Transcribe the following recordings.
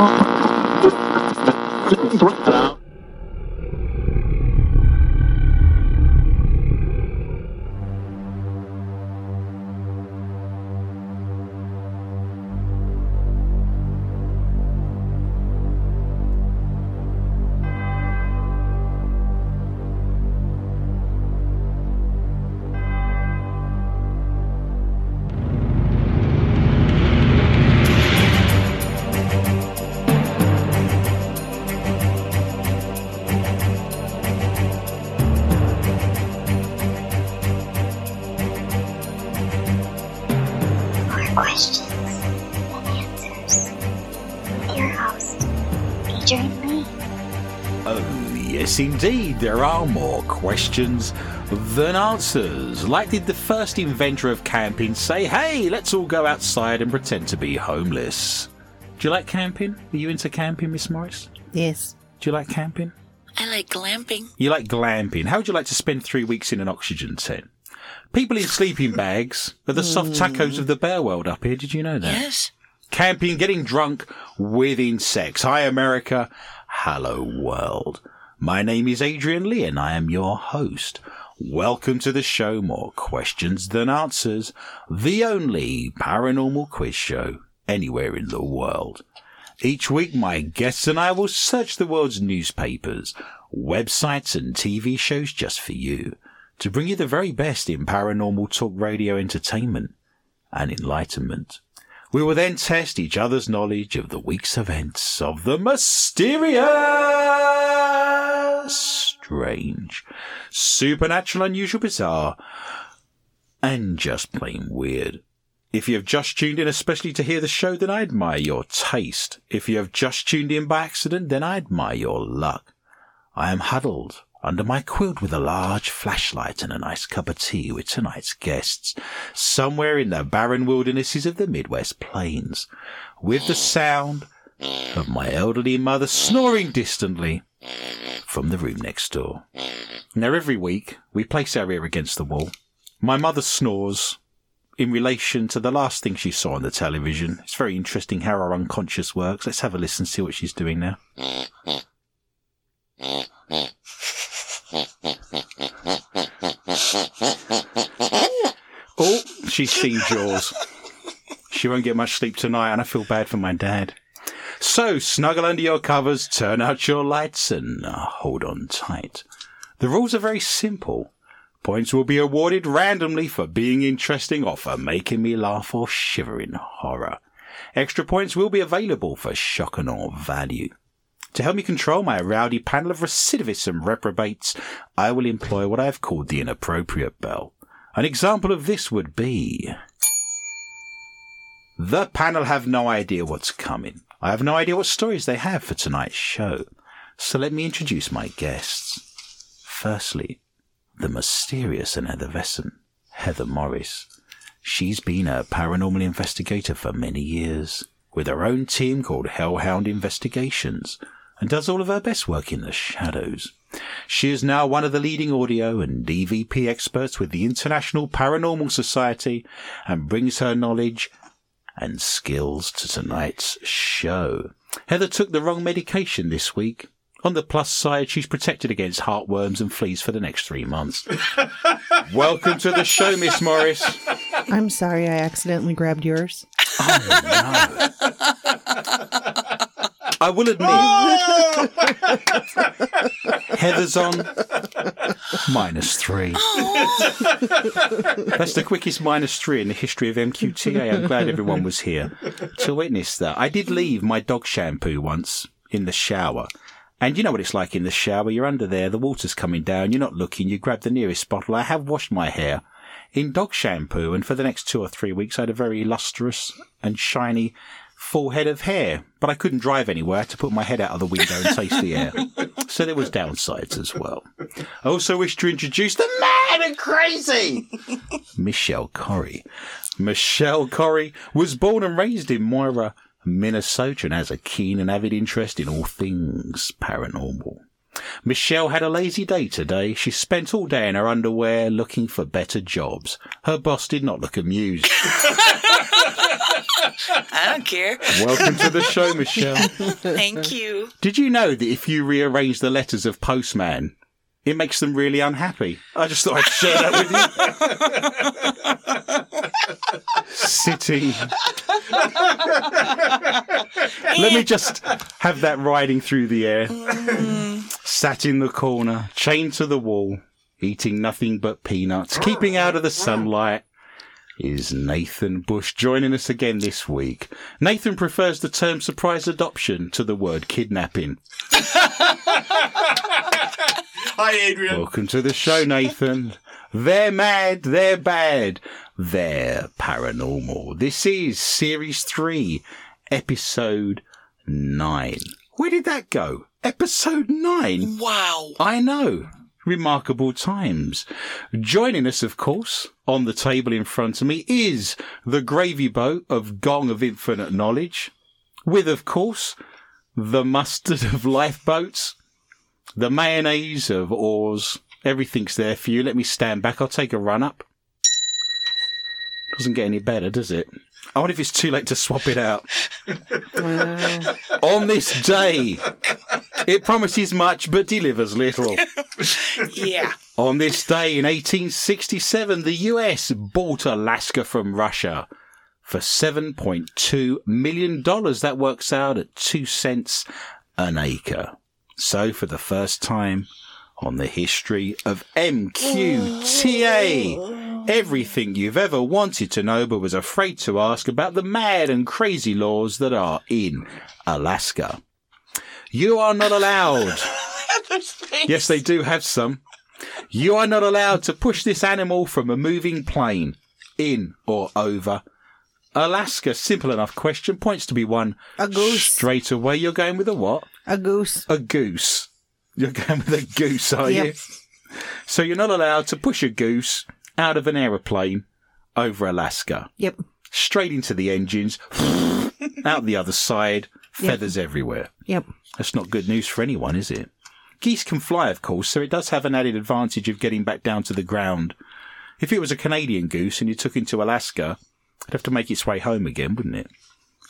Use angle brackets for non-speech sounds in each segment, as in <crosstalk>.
More there are more questions than answers. Like did the first inventor of camping say, hey, let's all go outside and pretend to be homeless? Do you like camping? Are you into camping, Miss Morris? Yes. Do you like camping? I like glamping. You like glamping. How would you like to spend three weeks in an oxygen tent? People in sleeping bags are the soft hmm. tacos of the bear world up here. Did you know that? Yes. Camping, getting drunk with insects. Hi, America. Hello, world. My name is Adrian Lee and I am your host. Welcome to the show More Questions Than Answers, the only paranormal quiz show anywhere in the world. Each week, my guests and I will search the world's newspapers, websites, and TV shows just for you to bring you the very best in paranormal talk radio entertainment and enlightenment. We will then test each other's knowledge of the week's events of the mysterious, strange, supernatural, unusual, bizarre, and just plain weird. If you have just tuned in especially to hear the show, then I admire your taste. If you have just tuned in by accident, then I admire your luck. I am huddled under my quilt with a large flashlight and a nice cup of tea with tonight's guests, somewhere in the barren wildernesses of the Midwest Plains, with the sound of my elderly mother snoring distantly from the room next door. Now, every week, we place our ear against the wall. My mother snores in relation to the last thing she saw on the television. It's very interesting how our unconscious works. Let's have a listen, see what she's doing now. Oh, she's seen Jaws. She won't get much sleep tonight, and I feel bad for my dad. So, snuggle under your covers, turn out your lights, and uh, hold on tight. The rules are very simple. Points will be awarded randomly for being interesting or for making me laugh or shiver in horror. Extra points will be available for shock and awe value. To help me control my rowdy panel of recidivists and reprobates, I will employ what I have called the inappropriate bell. An example of this would be. The panel have no idea what's coming. I have no idea what stories they have for tonight's show. So let me introduce my guests. Firstly, the mysterious and effervescent Heather Morris. She's been a paranormal investigator for many years, with her own team called Hellhound Investigations, and does all of her best work in the shadows. She is now one of the leading audio and EVP experts with the International Paranormal Society and brings her knowledge and skills to tonight's show. Heather took the wrong medication this week. On the plus side, she's protected against heartworms and fleas for the next three months. <laughs> Welcome to the show, Miss Morris. I'm sorry I accidentally grabbed yours. Oh, <laughs> I will admit, <laughs> Heather's on minus three. <laughs> That's the quickest minus three in the history of MQTA. I'm glad everyone was here to witness that. I did leave my dog shampoo once in the shower. And you know what it's like in the shower. You're under there, the water's coming down, you're not looking, you grab the nearest bottle. I have washed my hair in dog shampoo, and for the next two or three weeks, I had a very lustrous and shiny full head of hair. But I couldn't drive anywhere. To put my head out of the window and taste the air. <laughs> So there was downsides as well. I also wish to introduce the mad and crazy <laughs> Michelle Corrie. Michelle Corrie was born and raised in Mora, Minnesota, and has a keen and avid interest in all things paranormal. Michelle had a lazy day today. She spent all day in her underwear looking for better jobs. Her boss did not look amused. <laughs> I don't care. Welcome to the show, Michelle. <laughs> Thank you. Did you know that if you rearrange the letters of postman, it makes them really unhappy? I just thought I'd share that with you. Sitting. Let me just have that riding through the air. Mm. Sat in the corner, chained to the wall, eating nothing but peanuts, keeping out of the sunlight. Is Nathan Bush joining us again this week? Nathan prefers the term surprise adoption to the word kidnapping. <laughs> Hi, Adrian. Welcome to the show, Nathan. They're mad, they're bad, they're paranormal. This is series three, episode nine. Where did that go? Episode nine. Wow. I know. Remarkable times. Joining us, of course, on the table in front of me is the gravy boat of Gong of Infinite Knowledge, with, of course, the mustard of lifeboats, the mayonnaise of oars. Everything's there for you. Let me stand back. I'll take a run up. Doesn't get any better, does it? I wonder if it's too late to swap it out. Wow. On this day, it promises much but delivers little. Yeah. On this day in 1867, the US bought Alaska from Russia for $7.2 million. That works out at two cents an acre. So, for the first time on the history of MQTA, everything you've ever wanted to know but was afraid to ask about the mad and crazy laws that are in Alaska. You are not allowed. <laughs> Yes, they do have some. You are not allowed to push this animal from a moving plane, in or over. Alaska, simple enough question, points to be won. A goose. Straight away, you're going with a what? A goose. A goose. You're going with a goose, are Yep. you? So you're not allowed to push a goose out of an aeroplane over Alaska. Yep. Straight into the engines, <laughs> out the other side, feathers everywhere. Yep. That's not good news for anyone, is it? Geese can fly, of course, so it does have an added advantage of getting back down to the ground. If it was a Canadian goose and you took it to Alaska, it'd have to make its way home again, wouldn't it?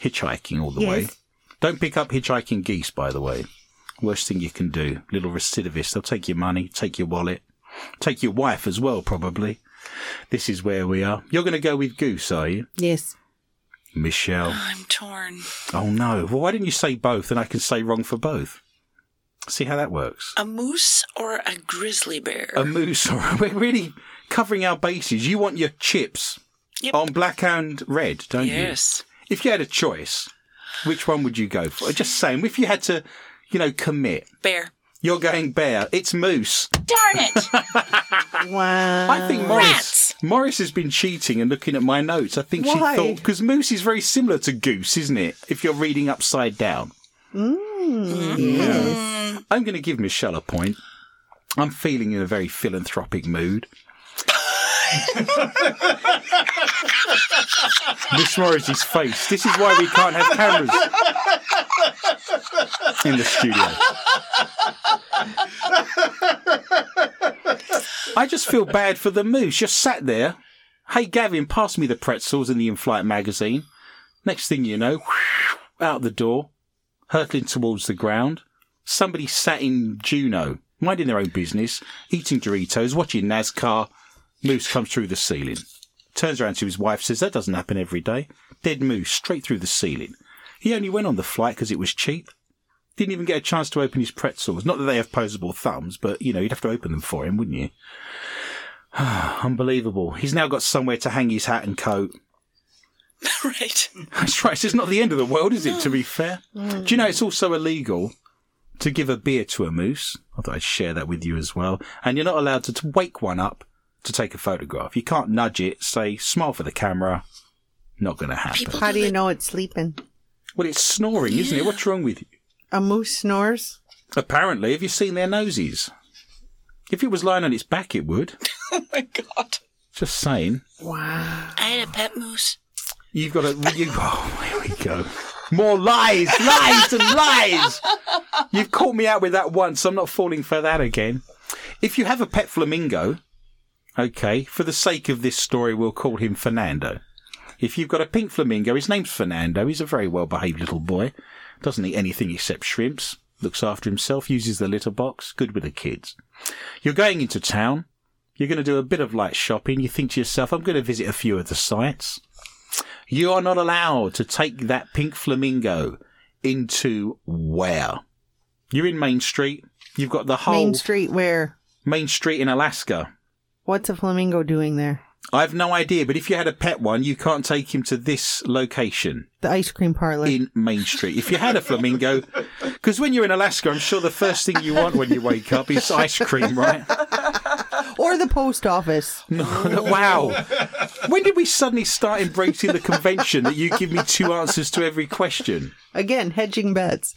Hitchhiking all the way. Don't pick up hitchhiking geese, by the way. Worst thing you can do. Little recidivist. They'll take your money, take your wallet, take your wife as well, probably. This is where we are. You're going to go with goose, are you? Yes. Michelle. Oh, I'm torn. Oh no. Well, why didn't you say both and I can say wrong for both? See how that works. A moose or a grizzly bear? A moose, or <laughs> we're really covering our bases. You want your chips Yep. on black and red, don't yes. you? Yes. If you had a choice, which one would you go for? Just saying, if you had to, you know, commit, Bear. You're going bear. It's moose. Darn it. Wow. <laughs> I think Morris Rats. Morris has been cheating and looking at my notes. I think Why? she thought because moose is very similar to goose, isn't it? If you're reading upside down. Yes. I'm going to give Michelle a point. I'm feeling in a very philanthropic mood. <laughs> Miss Morris's face. This is why we can't have cameras in the studio. I just feel bad for the moose. Just sat there. Hey, Gavin, pass me the pretzels and the in-flight magazine. Next thing you know, out the door, hurtling towards the ground. Somebody sat in Juneau, minding their own business, eating Doritos, watching NASCAR. Moose comes through the ceiling. Turns around to his wife, says, That doesn't happen every day. Dead moose straight through the ceiling. He only went on the flight because it was cheap. Didn't even get a chance to open his pretzels. Not that they have posable thumbs, but, you know, you'd have to open them for him, wouldn't you? <sighs> Unbelievable. He's now got somewhere to hang his hat and coat. <laughs> right. That's right. It's not the end of the world, is it, to be fair? Mm. Do you know it's also illegal to give a beer to a moose? I thought I'd share that with you as well. And you're not allowed to, to wake one up to take a photograph. You can't nudge it, say, smile for the camera. Not going to happen. People How do you know it's sleeping? Well, it's snoring, isn't it? What's wrong with you? A moose snores? Apparently, have you seen their noses? If it was lying on its back, it would. <laughs> Oh my god. Just saying. Wow. I had a pet moose. You've got a. You, oh, here we go. More lies, lies, and lies. You've caught me out with that once. I'm not falling for that again. If you have a pet flamingo, okay, for the sake of this story, we'll call him Fernando. If you've got a pink flamingo, his name's Fernando. He's a very well behaved little boy. Doesn't eat anything except shrimps. Looks after himself, uses the litter box. Good with the kids. You're going into town. You're going to do a bit of light shopping. You think to yourself, I'm going to visit a few of the sites. You are not allowed to take that pink flamingo into where? You're in Main Street. You've got the whole Main Street where? Main Street in Alaska. What's a flamingo doing there? I've no idea, but if you had a pet one, you can't take him to this location The ice cream parlor. in Main Street. If you had a flamingo, <laughs> because when you're in Alaska, I'm sure the first thing you want when you wake up is ice cream, right? or the post office. <laughs> wow. When did we suddenly start embracing the convention that you give me two answers to every question? Again, hedging bets.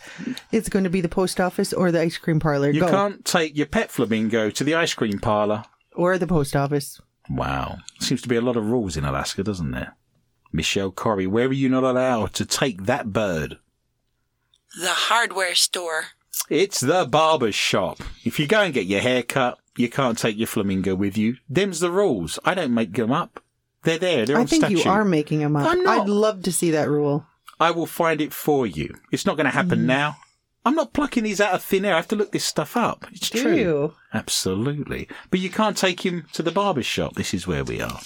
It's going to be the post office or the ice cream parlor. You Go. can't take your pet flamingo to the ice cream parlour. Or the post office. Wow. Seems to be a lot of rules in Alaska, doesn't there? Michelle Corrie, where are you not allowed to take that bird? The hardware store. It's the barber's shop. If you go and get your hair cut, you can't take your flamingo with you. Them's the rules. I don't make them up. They're there. They're I on think statute. you are making them up. I'm not. I'd love to see that rule. I will find it for you. It's not going to happen Mm. now. I'm not plucking these out of thin air. I have to look this stuff up. It's Do true. you? Absolutely. But you can't take him to the barber's shop. This is where we are.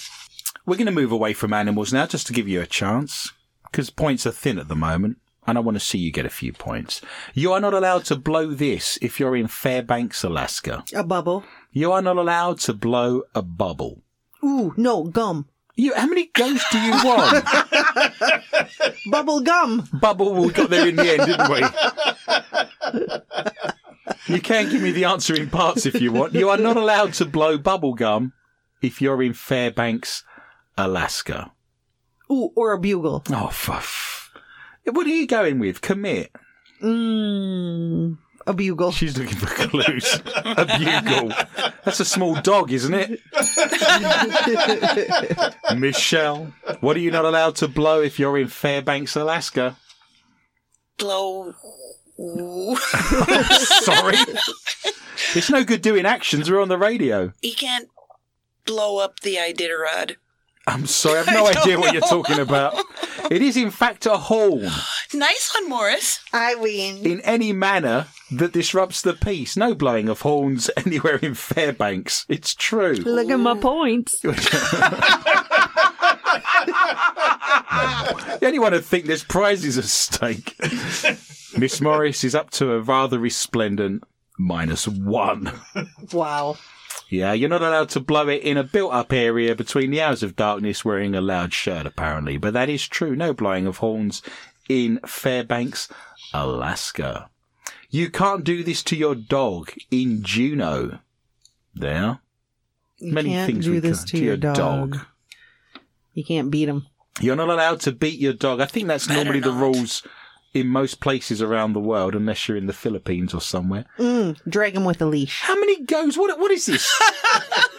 We're going to move away from animals now just to give you a chance because points are thin at the moment. And I want to see you get a few points. You are not allowed to blow this if you're in Fairbanks, Alaska. A bubble. You are not allowed to blow a bubble. Ooh, no, gum. You, how many goes do you want? <laughs> Bubble gum. Bubble, we got there in the end, didn't we? You can give me the answer in parts if you want. You are not allowed to blow bubble gum if you're in Fairbanks, Alaska. Ooh, or a bugle. Oh, fuff. What are you going with? Commit. Mmm. A bugle. She's looking for clues. a bugle. That's a small dog, isn't it? <laughs> Michelle, what are you not allowed to blow if you're in Fairbanks, Alaska? Blow. <laughs> Sorry. it's no good doing actions. We're on the radio. You can't blow up the Iditarod. I'm sorry. I have <laughs> no idea what you're talking about. It is, in fact, a horn <gasps> Nice one, Morris. I win. in any manner that disrupts the peace. No blowing of horns <laughs> anywhere in Fairbanks. It's true. Look at my points. <laughs> You only want to think there's prizes at stake. Miss Morris is up to a rather resplendent minus one. Wow. Yeah, you're not allowed to blow it in a built up area between the hours of darkness wearing a loud shirt, apparently. But that is true. No blowing of horns in Fairbanks, Alaska. You can't do this to your dog in Juneau. There. You Many can't things do we this can't do this to your dog. You can't beat him. You're not allowed to beat your dog. I think that's Better normally the rules in most places around the world, unless you're in the Philippines or somewhere. Mm, drag him with a leash. How many goes? What? What is this? <laughs>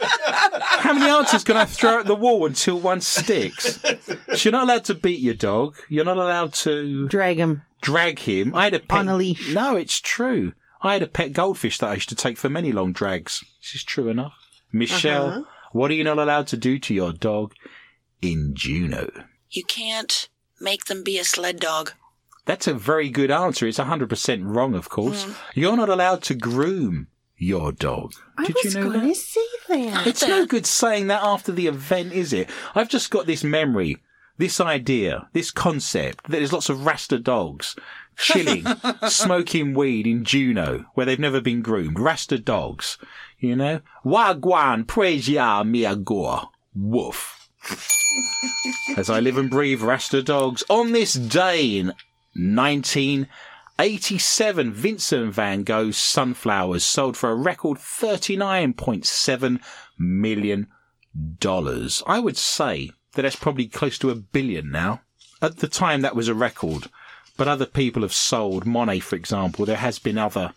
How many answers can I throw at the wall until one sticks? So you're not allowed to beat your dog. You're not allowed to Drag him. drag him. I had a pet, On a leash. No, it's true. I had a pet goldfish that I used to take for many long drags. This is true enough. Michelle, Uh-huh. what are you not allowed to do to your dog in Juneau? You can't make them be a sled dog. That's a very good answer. It's 100% wrong, of course. You're not allowed to groom your dog. Did I was you know going that? to say that. It's no good saying that after the event, is it? I've just got this memory, this idea, this concept that there's lots of Rasta dogs chilling, <laughs> smoking weed in Juneau where they've never been groomed. Rasta dogs, you know? Wagwan, praise ya, miagor. Woof. <laughs> As I live and breathe Rasta dogs on this day in 1987, Vincent van Gogh's Sunflowers sold for a record $39.7 million. I would say that that's probably close to a billion now. At the time, that was a record, but other people have sold. Monet, for example, there has been other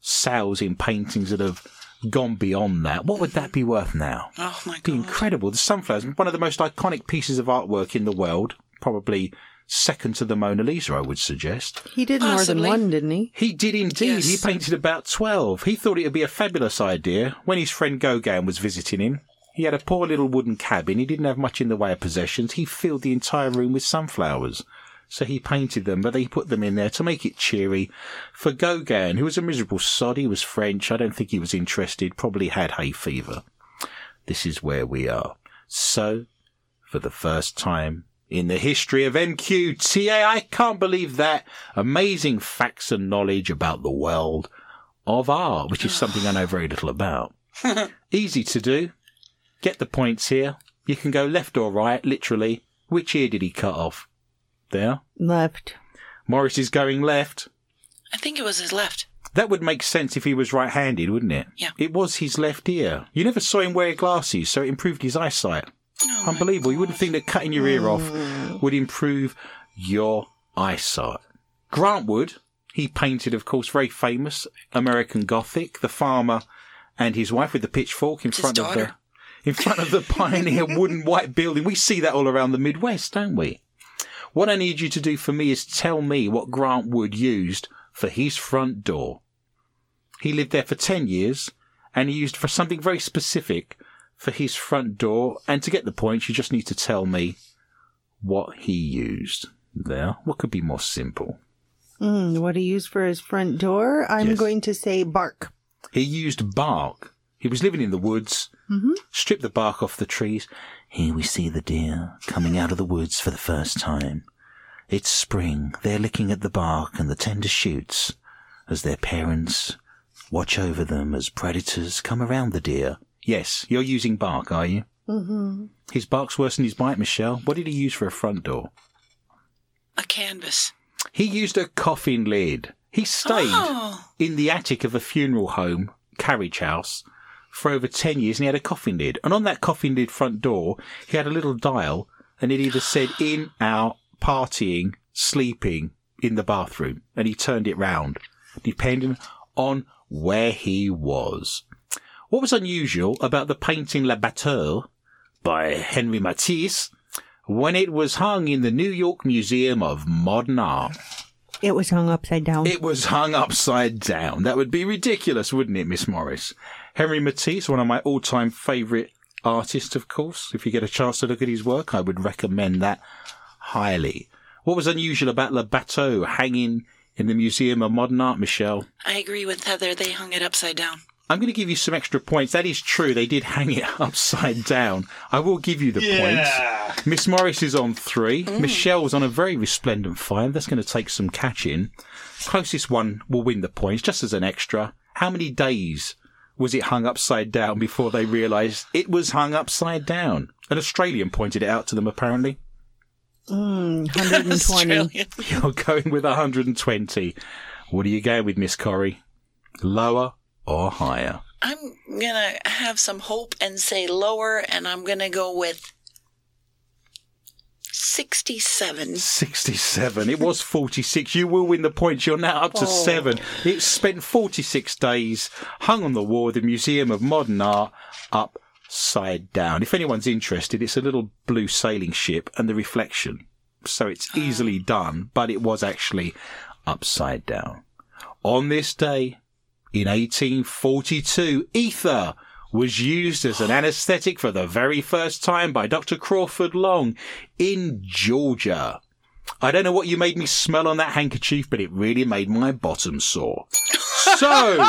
sales in paintings that have gone beyond that. What would that be worth now? Oh my be god. incredible. The sunflowers, one of the most iconic pieces of artwork in the world, probably second to the Mona Lisa, I would suggest. He did more than one, didn't he? He did indeed. Yes. He painted about 12. He thought it would be a fabulous idea when his friend Gauguin was visiting him. He had a poor little wooden cabin. He didn't have much in the way of possessions. He filled the entire room with sunflowers. So he painted them, but he put them in there to make it cheery. For Gauguin, who was a miserable sod, he was French. I don't think he was interested. Probably had hay fever. This is where we are. So, for the first time in the history of MQTA, I can't believe that. Amazing facts and knowledge about the world of art, which is something I know very little about. <laughs> Easy to do. Get the points here. You can go left or right, literally. Which ear did he cut off? There. Left. Morris is going left. I think it was his left. That would make sense if he was right handed, wouldn't it? Yeah. It was his left ear. You never saw him wear glasses, so it improved his eyesight. Oh Unbelievable. You wouldn't think that cutting your ear off would improve your eyesight. Grant Wood, he painted, of course, very famous American Gothic, the farmer and his wife with the pitchfork in His front of the daughter. in front of the <laughs> pioneer wooden white building. We see that all around the Midwest, don't we? What I need you to do for me is tell me what Grant Wood used for his front door. He lived there for 10 years and he used for something very specific for his front door. And to get the point, you just need to tell me what he used there. What could be more simple? Mm, what he used for his front door? I'm Yes. going to say bark. He used bark. He was living in the woods, stripped the bark off the trees. Here we see the deer coming out of the woods for the first time. It's spring. They're licking at the bark and the tender shoots as their parents watch over them as predators come around the deer. Yes, you're using bark, are you? Mm-hmm. His bark's worse than his bite, Michelle. What did he use for a front door? A canvas. He used a coffin lid. He stayed Oh. in the attic of a funeral home, carriage house, for over 10 years and he had a coffin lid. And on that coffin lid front door, he had a little dial and it either said <gasps> in, out, partying, sleeping in the bathroom. And he turned it round, depending on where he was. What was unusual about the painting Le Bateau by Henri Matisse when it was hung in the New York Museum of Modern Art? It was hung upside down. It was hung upside down. That would be ridiculous, wouldn't it, Miss Morris? Henry Matisse, one of my all-time favourite artists, of course. If you get a chance to look at his work, I would recommend that highly. What was unusual about Le Bateau hanging in the Museum of Modern Art, Michelle? I agree with Heather. They hung it upside down. I'm going to give you some extra points. That is true. They did hang it <laughs> upside down. I will give you the points. Miss Morris is on three. Michelle's on a very resplendent five. That's going to take some catching. Closest one will win the points, just as an extra. How many days was it hung upside down before they realised it was hung upside down? An Australian pointed it out to them, apparently. Mm, <laughs> 120. Australian. You're going with 120. What are you going with, Miss Corrie? Lower or higher? I'm gonna have some hope and say lower, and I'm gonna go with sixty-seven. 67. It was 46. You will win the points. You're now up to oh. seven. It spent 46 days hung on the wall of the Museum of Modern Art upside down. If anyone's interested, it's a little blue sailing ship and the reflection. So it's ah. easily done, but it was actually upside down. On this day, in 1842, ether was used as an anesthetic for the very first time by Dr. Crawford Long in Georgia. I don't know what you made me smell on that handkerchief, but it really made my bottom sore. So,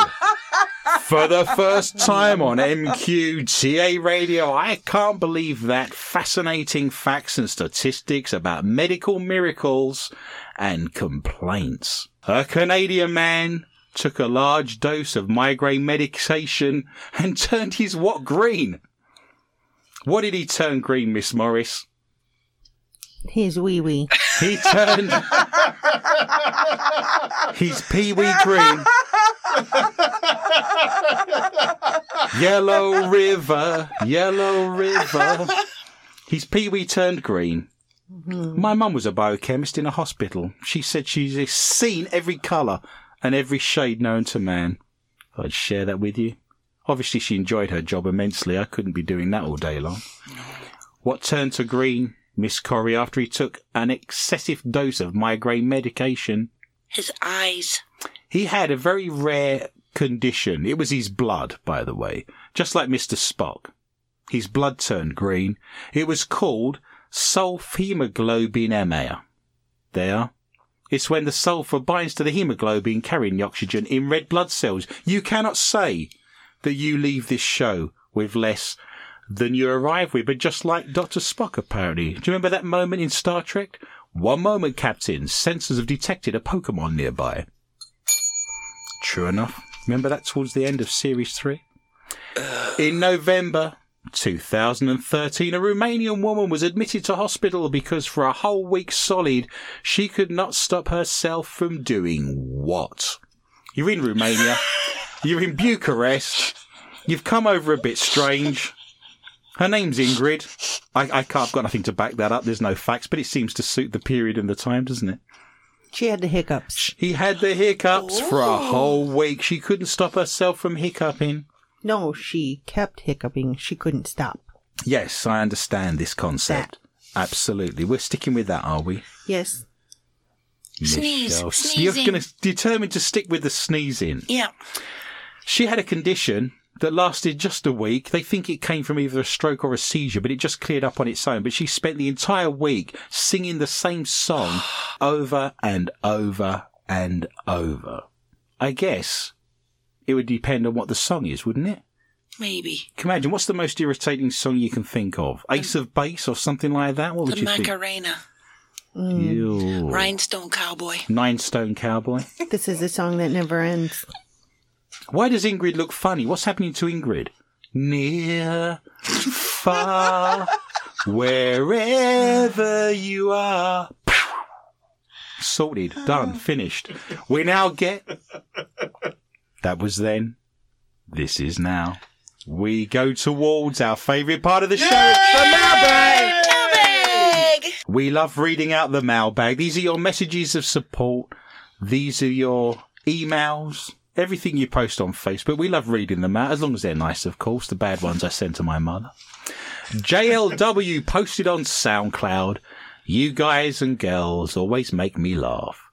for the first time on MQTA radio, I can't believe that fascinating facts and statistics about medical miracles and complaints. A Canadian man took a large dose of migraine medication and <laughs> turned his what green? What did he turn green, Miss Morris? His wee wee. He turned his pee wee green. Yellow river, yellow river. His pee wee turned green. Mm-hmm. My mum was a biochemist in a hospital. She said she's seen every colour and every shade known to man. I'd share that with you. Obviously, she enjoyed her job immensely. I couldn't be doing that all day long. What turned to green, Miss Corrie, after he took an excessive dose of migraine medication? His eyes. He had a very rare condition. It was his blood, by the way, just like Mr. Spock. His blood turned green. It was called sulfhemoglobinemia. There. It's when the sulfur binds to the hemoglobin carrying the oxygen in red blood cells. You cannot say that you leave this show with less than you arrive with, but just like Dr. Spock, apparently. Do you remember that moment in Star Trek? One moment, Captain. Sensors have detected a Pokemon nearby. True enough. Remember that towards the end of Series 3? In November 2013, a Romanian woman was admitted to hospital because for a whole week solid, she could not stop herself from doing what? You're in Romania. <laughs> You're in Bucharest. You've come over a bit strange. Her name's Ingrid. I, I can't, I've got nothing to back that up. There's no facts, but it seems to suit the period and the time, doesn't it? She had the hiccups. He had the hiccups for a oh. whole week. She couldn't stop herself from hiccuping. No, she kept hiccuping. She couldn't stop. Yes, I understand this concept. Absolutely. We're sticking with that, are we? Yes. Sneeze. Michelle? Sneezing. You're going to determined to stick with the sneezing. Yeah. She had a condition that lasted just a week. They think it came from either a stroke or a seizure, but it just cleared up on its own. But she spent the entire week singing the same song <sighs> over and over and over. I guess it would depend on what the song is, wouldn't it? Maybe. Can you imagine what's the most irritating song you can think of? Ace of Base or something like that? What would The you think? Macarena. Ew. Rhinestone Cowboy. Nine Stone Cowboy. <laughs> This is a song that never ends. Why does Ingrid look funny? What's happening to Ingrid? Near, far, <laughs> wherever you are. Sorted, done, finished. We now get. That was then. This is now. We go towards our favourite part of the show. It's the mailbag. Mailbag! We love reading out the mailbag. These are your messages of support. These are your emails. Everything you post on Facebook. We love reading them out, as long as they're nice, of course. The bad ones I send to my mother. JLW posted on SoundCloud. You guys and girls always make me laugh.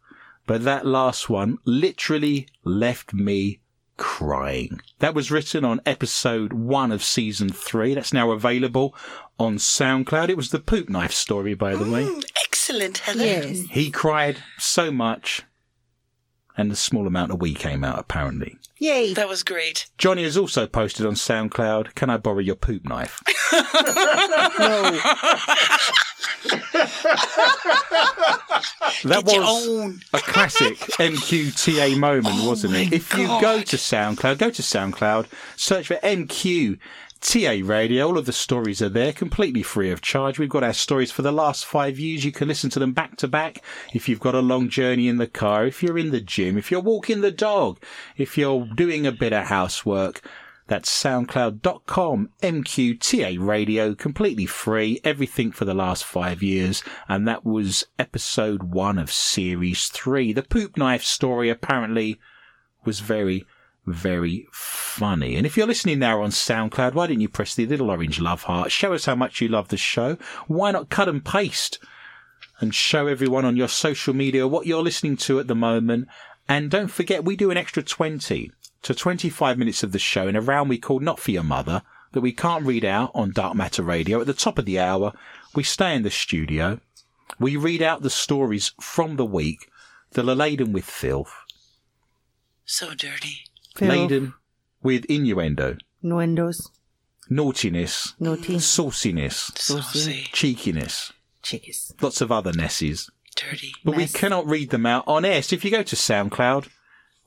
But that last one literally left me crying. That was written on episode one of season three. That's now available on SoundCloud. It was the poop knife story, by the way. Mm, excellent, Heather. Yes. He cried so much, and a small amount of wee came out, apparently. Yay. That was great. Johnny has also posted on SoundCloud, Can I borrow your poop knife? <laughs> No. That Get your was own. a classic MQTA moment, wasn't it? Oh if you go to SoundCloud, go to SoundCloud, search for MQTA Radio. All of the stories are there, completely free of charge. We've got our stories for the last five years. You can listen to them back to back if you've got a long journey in the car, if you're in the gym, if you're walking the dog, if you're doing a bit of housework. That's soundcloud.com, MQTA radio, completely free, everything for the last five years. And that was episode one of series three. The poop knife story apparently was very, very funny. And if you're listening now on SoundCloud, why didn't you press the little orange love heart? Show us how much you love the show. Why not cut and paste and show everyone on your social media what you're listening to at the moment? And don't forget, we do an extra 20 to 25 minutes of the show in a round we call Not For Your Mother that we can't read out on Dark Matter Radio. At the top of the hour, we stay in the studio. We read out the stories from the week that are laden with filth, So dirty. Phil. laden with innuendo, Nuendos. naughtiness, Naughty. sauciness, Saucy. cheekiness, Chickies. lots of other nesses. Dirty. But we cannot read them out on air. So if you go to SoundCloud,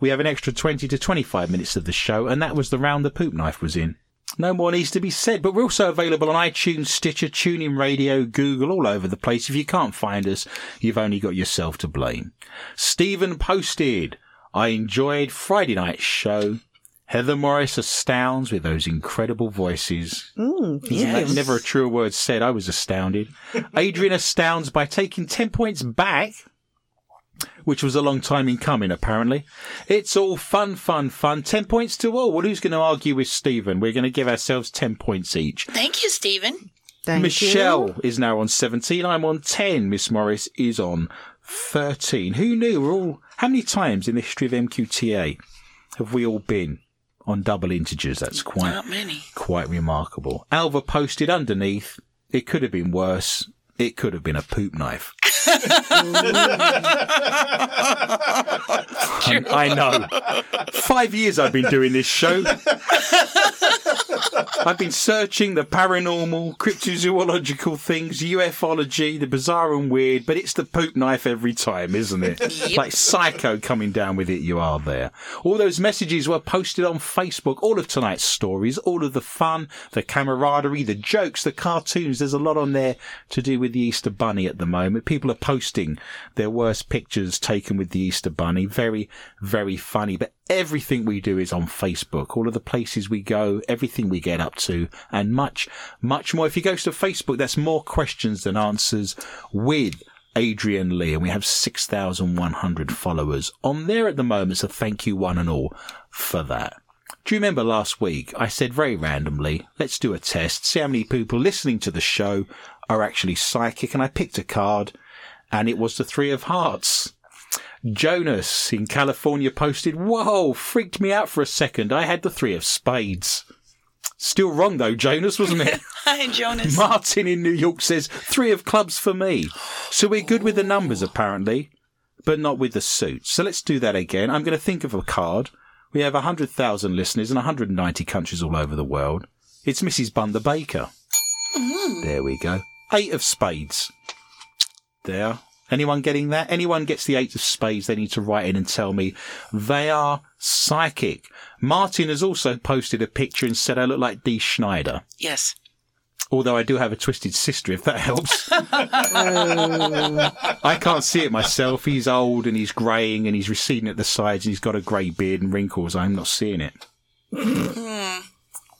we have an extra 20 to 25 minutes of the show, and that was the round the poop knife was in. No more needs to be said, but we're also available on iTunes, Stitcher, TuneIn Radio, Google, all over the place. If you can't find us, you've only got yourself to blame. Stephen posted, I enjoyed Friday night's show. Heather Morris astounds with those incredible voices. Mm, Never- Never a truer word said. I was astounded. <laughs> Adrian astounds by taking 10 points back, which was a long time in coming, apparently. It's all fun, fun, fun. 10 points to all. Well, who's going to argue with Stephen? We're going to give ourselves 10 points each. Thank you, Stephen. Thank Michelle you. is now on 17. I'm on 10. Miss Morris is on 13. Who knew? We're all, how many times in the history of MQTA have we all been on double integers. That's quite Not many. quite remarkable. Alva posted underneath, it could have been worse. It could have been a poop knife. <laughs> Um, I know. Five years I've been doing this show. <laughs> I've been searching the paranormal, cryptozoological things, ufology, the bizarre and weird, but it's the poop knife every time, isn't it? Like psycho coming down with it, you are there. All those messages were posted on Facebook, all of tonight's stories, all of the fun, the camaraderie, the jokes, the cartoons. There's a lot on there to do with the Easter Bunny at the moment. People are posting their worst pictures taken with the Easter Bunny. Very, very funny. But everything we do is on Facebook. All of the places we go, everything we get up to, and much, much more. If you go to Facebook, that's more questions than answers with Adrian Lee, and we have 6,100 followers on there at the moment. So thank you one and all for that. Do you remember last week I said very randomly, let's do a test, see how many people listening to the show are actually psychic, and I picked a card, and it was the Three of Hearts. Jonas in California posted, Whoa, freaked me out for a second. I had the Three of Spades. Still wrong though, Jonas, wasn't it? <laughs> Hi, Jonas. Martin in New York says, Three of clubs for me. So we're good with the numbers apparently, but not with the suits. So let's do that again. I'm going to think of a card. We have 100,000 listeners in 190 countries all over the world. It's Mrs. Bunder Baker. Mm. There we go. Eight of spades. There. Anyone getting that? Anyone gets the eight of spades, they need to write in and tell me they are psychic. Martin has also posted a picture and said I look like Dee Snider. Yes. Although I do have a twisted sister, if that helps. <laughs> I can't see it myself. He's old and he's greying and he's receding at the sides and he's got a grey beard and wrinkles. I'm not seeing it. Hmm.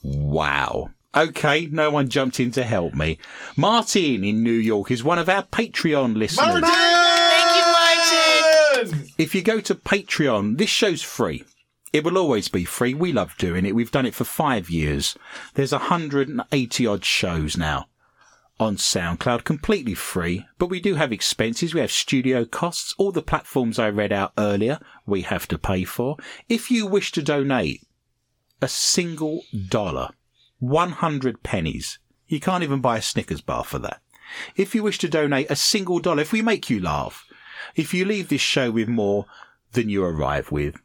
wow. Okay, no one jumped in to help me. Martin in New York is one of our Patreon listeners. Martin! Thank you, Martin. If you go to Patreon, this show's free. It will always be free. We love doing it. We've done it for five years. There's 180 odd shows now on SoundCloud, completely free. But we do have expenses. We have studio costs. All the platforms I read out earlier, we have to pay for. If you wish to donate a single dollar, 100 pennies, you can't even buy a Snickers bar for that. If you wish to donate a single dollar, if we make you laugh, if you leave this show with more than you arrive with,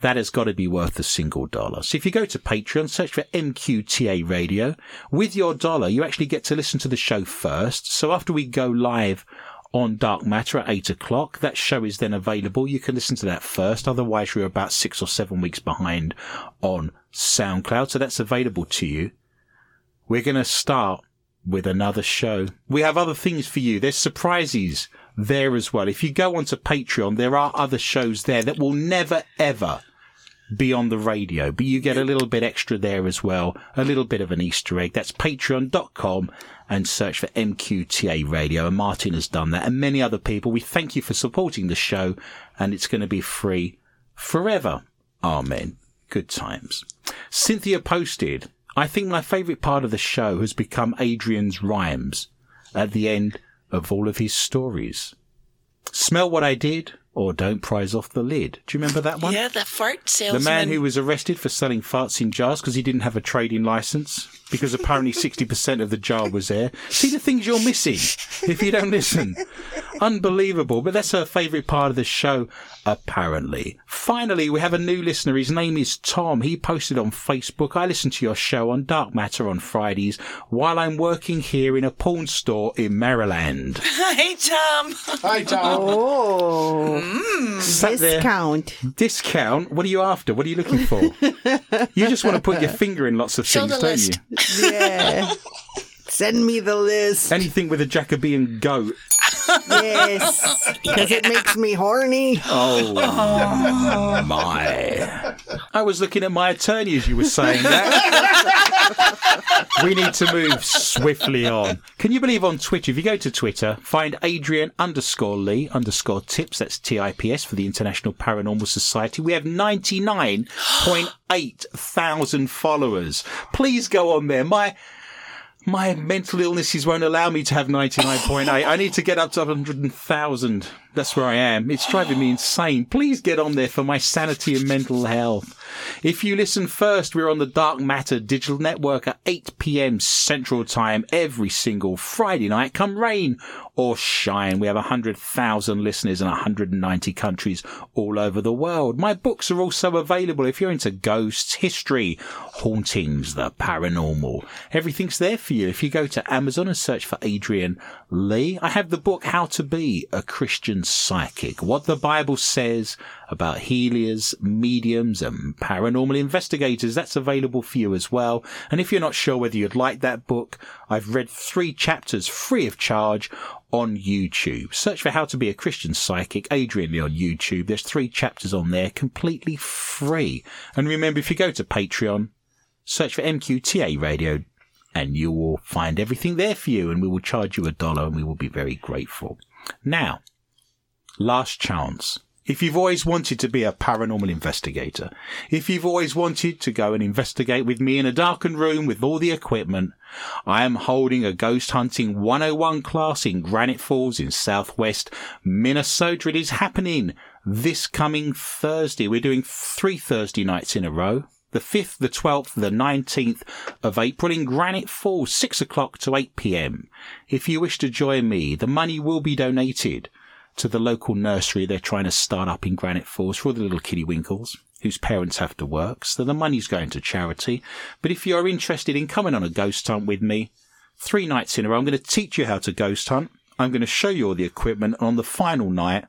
that has got to be worth a single dollar. So if you go to Patreon, search for MQTA Radio, with your dollar, you actually get to listen to the show first. So after we go live on Dark Matter at eight o'clock, that show is then available. You can listen to that first. Otherwise, you're about six or seven weeks behind on SoundCloud. So that's available to you. We're going to start with another show. We have other things for you. There's surprises there as well. If you go onto Patreon, there are other shows there that will never ever be on the radio, but you get a little bit extra there as well. A little bit of an Easter egg. That's patreon.com and search for MQTA radio. And Martin has done that and many other people. We thank you for supporting the show and it's going to be free forever. Amen. Good times. Cynthia posted, I think my favourite part of the show has become Adrian's rhymes at the end of all of his stories. Smell what I did or don't prize off the lid. Do you remember that one? Yeah, the fart salesman. The man who was arrested for selling farts in jars because he didn't have a trading license because apparently 60% of the jar was there. See the things you're missing if you don't listen. Unbelievable. But that's her favourite part of the show, apparently. Finally, we have a new listener. His name is Tom. He posted on Facebook, I listen to your show on Dark Matter on Fridays while I'm working here in a pawn store in Maryland. <laughs> Hey, Tom. Hi, Tom. Oh, mm. Sat there- discount. Discount? What are you after? What are you looking for? you just want to put your <laughs> finger in lots of Show things, the don't list. you? Yeah. <laughs> Send me the list. Anything with a Jacobean goat. Yes, because it makes me horny. Oh my! I was looking at my attorney as you were saying that. we need to move swiftly on. Can you believe on Twitter? If you go to Twitter, find Adrian underscore Lee underscore Tips. That's T I P S for the International Paranormal Society. We have ninety nine point eight thousand followers. Please go on there. My my mental illnesses won't allow me to have 99.8. I need to get up to 100,000 That's where I am. It's driving me insane. Please get on there for my sanity and mental health. If you listen first, we're on the Dark Matter Digital Network at 8 p.m. Central Time every single Friday night, come rain or shine. We have 100,000 listeners in 190 countries all over the world. My books are also available if you're into ghosts, history, hauntings, the paranormal. Everything's there for you. If you go to Amazon and search for Adrian Lee, I have the book How to Be a Christian Psychic. What the Bible says about healers, mediums, and paranormal investigators. That's available for you as well. And if you're not sure whether you'd like that book, I've read three chapters free of charge on YouTube. Search for How to Be a Christian Psychic, Adrian Lee on YouTube. There's three chapters on there completely free. And remember, if you go to Patreon, search for MQTA Radio and you will find everything there for you and we will charge you a dollar and we will be very grateful. Now, last chance. If you've always wanted to be a paranormal investigator, if you've always wanted to go and investigate with me in a darkened room with all the equipment, I am holding a ghost hunting 101 class in Granite Falls in southwest Minnesota. It is happening this coming Thursday. We're doing three Thursday nights in a row. The 5th, the 12th, the 19th of April in Granite Falls, 6 o'clock to 8 p.m. If you wish to join me, the money will be donated to the local nursery they're trying to start up in Granite Falls for all the little kiddie winkles whose parents have to work. So the money's going to charity. But if you're interested in coming on a ghost hunt with me, three nights in a row, I'm going to teach you how to ghost hunt. I'm going to show you all the equipment. And on the final night,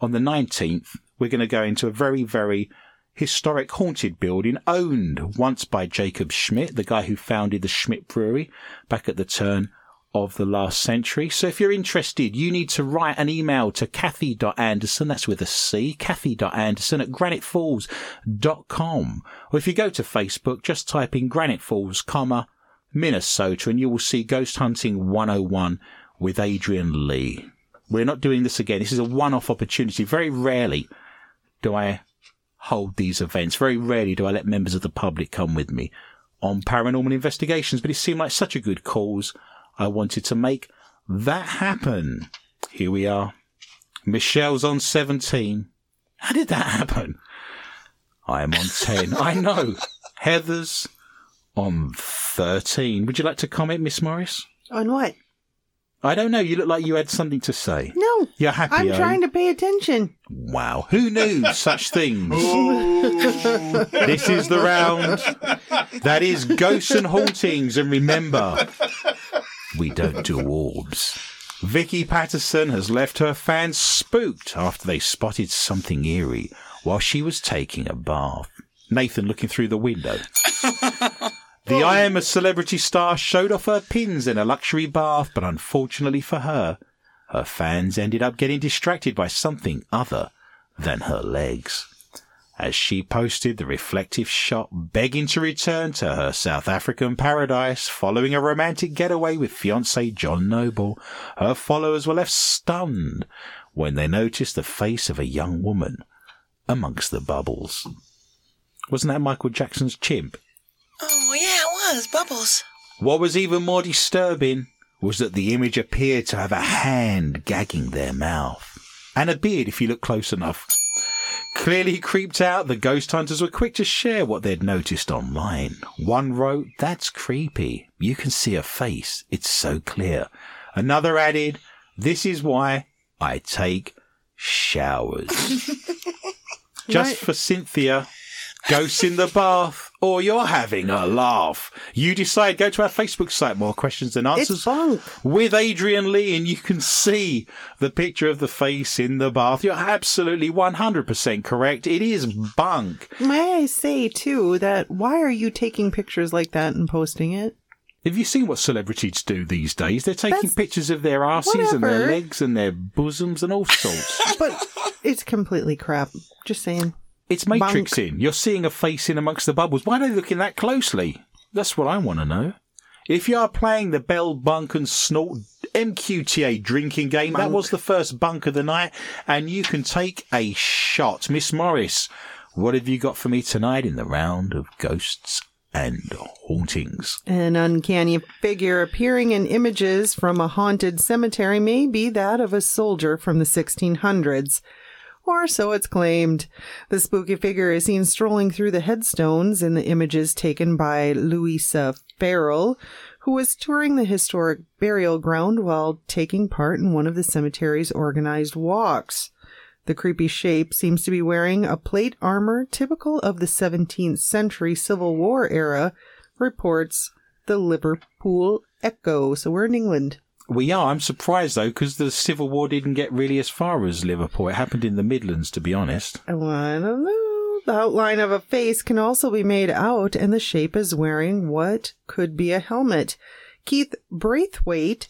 on the 19th, we're going to go into a very, very historic haunted building owned once by Jacob Schmidt, the guy who founded the Schmidt Brewery back at the turn of the last century. So if you're interested, you need to write an email to Kathy.Anderson, that's with a C, Kathy.Anderson at granitefalls.com. Or if you go to Facebook, just type in Granite Falls, comma, Minnesota, and you will see Ghost Hunting 101 with Adrian Lee. We're not doing this again. This is a one-off opportunity. Very rarely do I hold these events. Very rarely do I let members of the public come with me on paranormal investigations, but it seemed like such a good cause. I wanted to make that happen. Here we are. Michelle's on 17. How did that happen? I am on 10. <laughs> I know. Heather's on 13. Would you like to comment, Miss Morris? On what? I don't know. You look like you had something to say. No. You're happy. I'm trying to pay attention. Wow. Who knew <laughs> such things? <laughs> this is the round. That is ghosts and hauntings. And remember, we don't do orbs. Vicky Pattison has left her fans spooked after they spotted something eerie while she was taking a bath. Nathan looking through the window. <laughs> The I am a celebrity star showed off her pins in a luxury bath, but unfortunately for her, her fans ended up getting distracted by something other than her legs. As she posted the reflective shot begging to return to her South African paradise following a romantic getaway with fiance John Noble, her followers were left stunned when they noticed the face of a young woman amongst the bubbles. Wasn't that Michael Jackson's chimp? Oh, yeah, it was. Bubbles. What was even more disturbing was that the image appeared to have a hand gagging their mouth. And a beard if you look close enough. Clearly creeped out, the ghost hunters were quick to share what they'd noticed online. One wrote, That's creepy. You can see a face. It's so clear. Another added, This is why I take showers. <laughs> Just Right. for Cynthia, ghosts in the bath, or you're having a laugh. You decide. Go to our Facebook site, more questions than answers It's bunk. with Adrian Lee, and you can see the picture of the face in the bath. You're absolutely 100% correct. It is bunk. May I say too that why are you taking pictures like that and posting it? Have you seen what celebrities do these days? They're taking That's- pictures of their arses and their legs and their bosoms and all sorts. <laughs> But it's completely crap. Just saying. It's matrixing. You're seeing a face in amongst the bubbles. Why are they looking that closely? That's what I want to know. If you are playing the Bell Bunk and Snort MQTA drinking game, that was the first bunk of the night, and you can take a shot. Miss Morris, what have you got for me tonight in the round of ghosts and hauntings. An uncanny figure appearing in images from a haunted cemetery may be that of a soldier from the 1600s. Or so it's claimed. The spooky figure is seen strolling through the headstones in the images taken by Louisa Farrell, who was touring the historic burial ground while taking part in one of the cemetery's organized walks. The creepy shape seems to be wearing a plate armor typical of the 17th century Civil War era, reports the Liverpool Echo. So we're in England. We are. I'm surprised though, because the Civil War didn't get really as far as Liverpool. It happened in the Midlands, to be honest. I don't know. The outline of a face can also be made out, and the shape is wearing what could be a helmet. Keith Braithwaite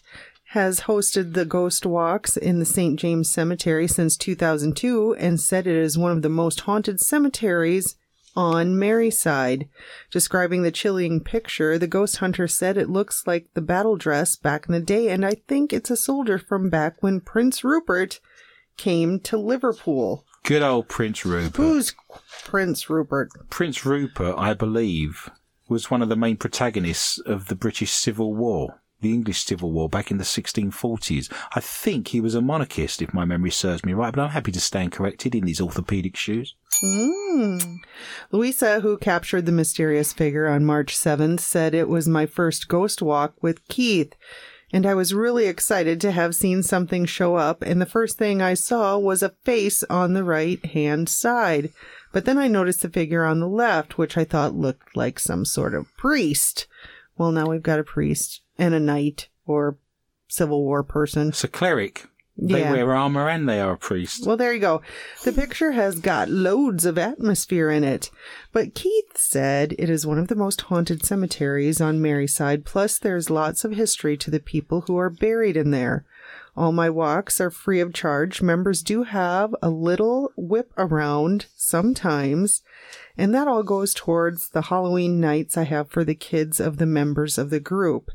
has hosted the ghost walks in the St. James Cemetery since 2002 and said it is one of the most haunted cemeteries on Merseyside. Describing the chilling picture, the ghost hunter said it looks like the battle dress back in the day, and I think it's a soldier from back when Prince Rupert came to Liverpool. Good old Prince Rupert. Who's Prince Rupert? Prince Rupert, I believe, was one of the main protagonists of the British Civil War, the English Civil War back in the 1640s. I think he was a monarchist, if my memory serves me right, but I'm happy to stand corrected in these orthopedic shoes. Mm. Louisa, who captured the mysterious figure on March 7th, said it was my first ghost walk with Keith. And I was really excited to have seen something show up, and the first thing I saw was a face on the right hand side. But then I noticed the figure on the left, which I thought looked like some sort of priest. Well, now we've got a priest and a knight or Civil War person. It's a cleric. They Yeah. wear armor and they are a priest. Well, there you go. The picture has got loads of atmosphere in it. But Keith said it is one of the most haunted cemeteries on Merseyside. Plus, there's lots of history to the people who are buried in there. All my walks are free of charge. Members do have a little whip around sometimes, and that all goes towards the Halloween nights I have for the kids of the members of the group.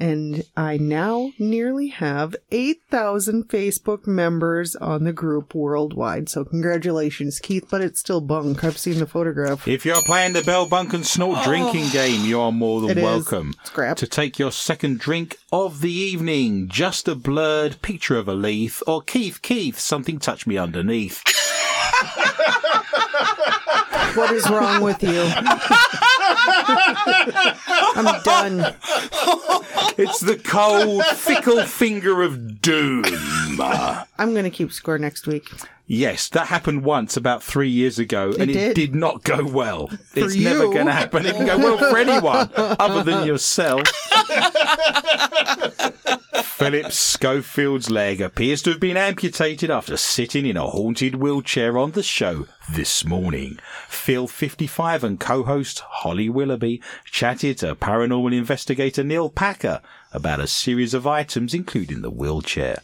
And I now nearly have 8,000 Facebook members on the group worldwide. So congratulations, Keith, but it's still bunk. I've seen the photograph. If you're playing the Bell Bunk and Snort oh. drinking game, you are more than It welcome to take your second drink of the evening. Just a blurred picture of a leaf, or Keith, Keith, something touched me underneath. What is wrong with you? <laughs> I'm done. <laughs> It's the cold, fickle finger of doom. I'm going to keep score next week. Yes, that happened once about three years ago, and it did? did not go well. it's you? never going to happen. It can go well for anyone other than yourself. <laughs> Philip Schofield's leg appears to have been amputated after sitting in a haunted wheelchair on the show this morning. Phil, 55, and co-host Holly Willoughby chatted to paranormal investigator Neil Packer about a series of items, including the wheelchair.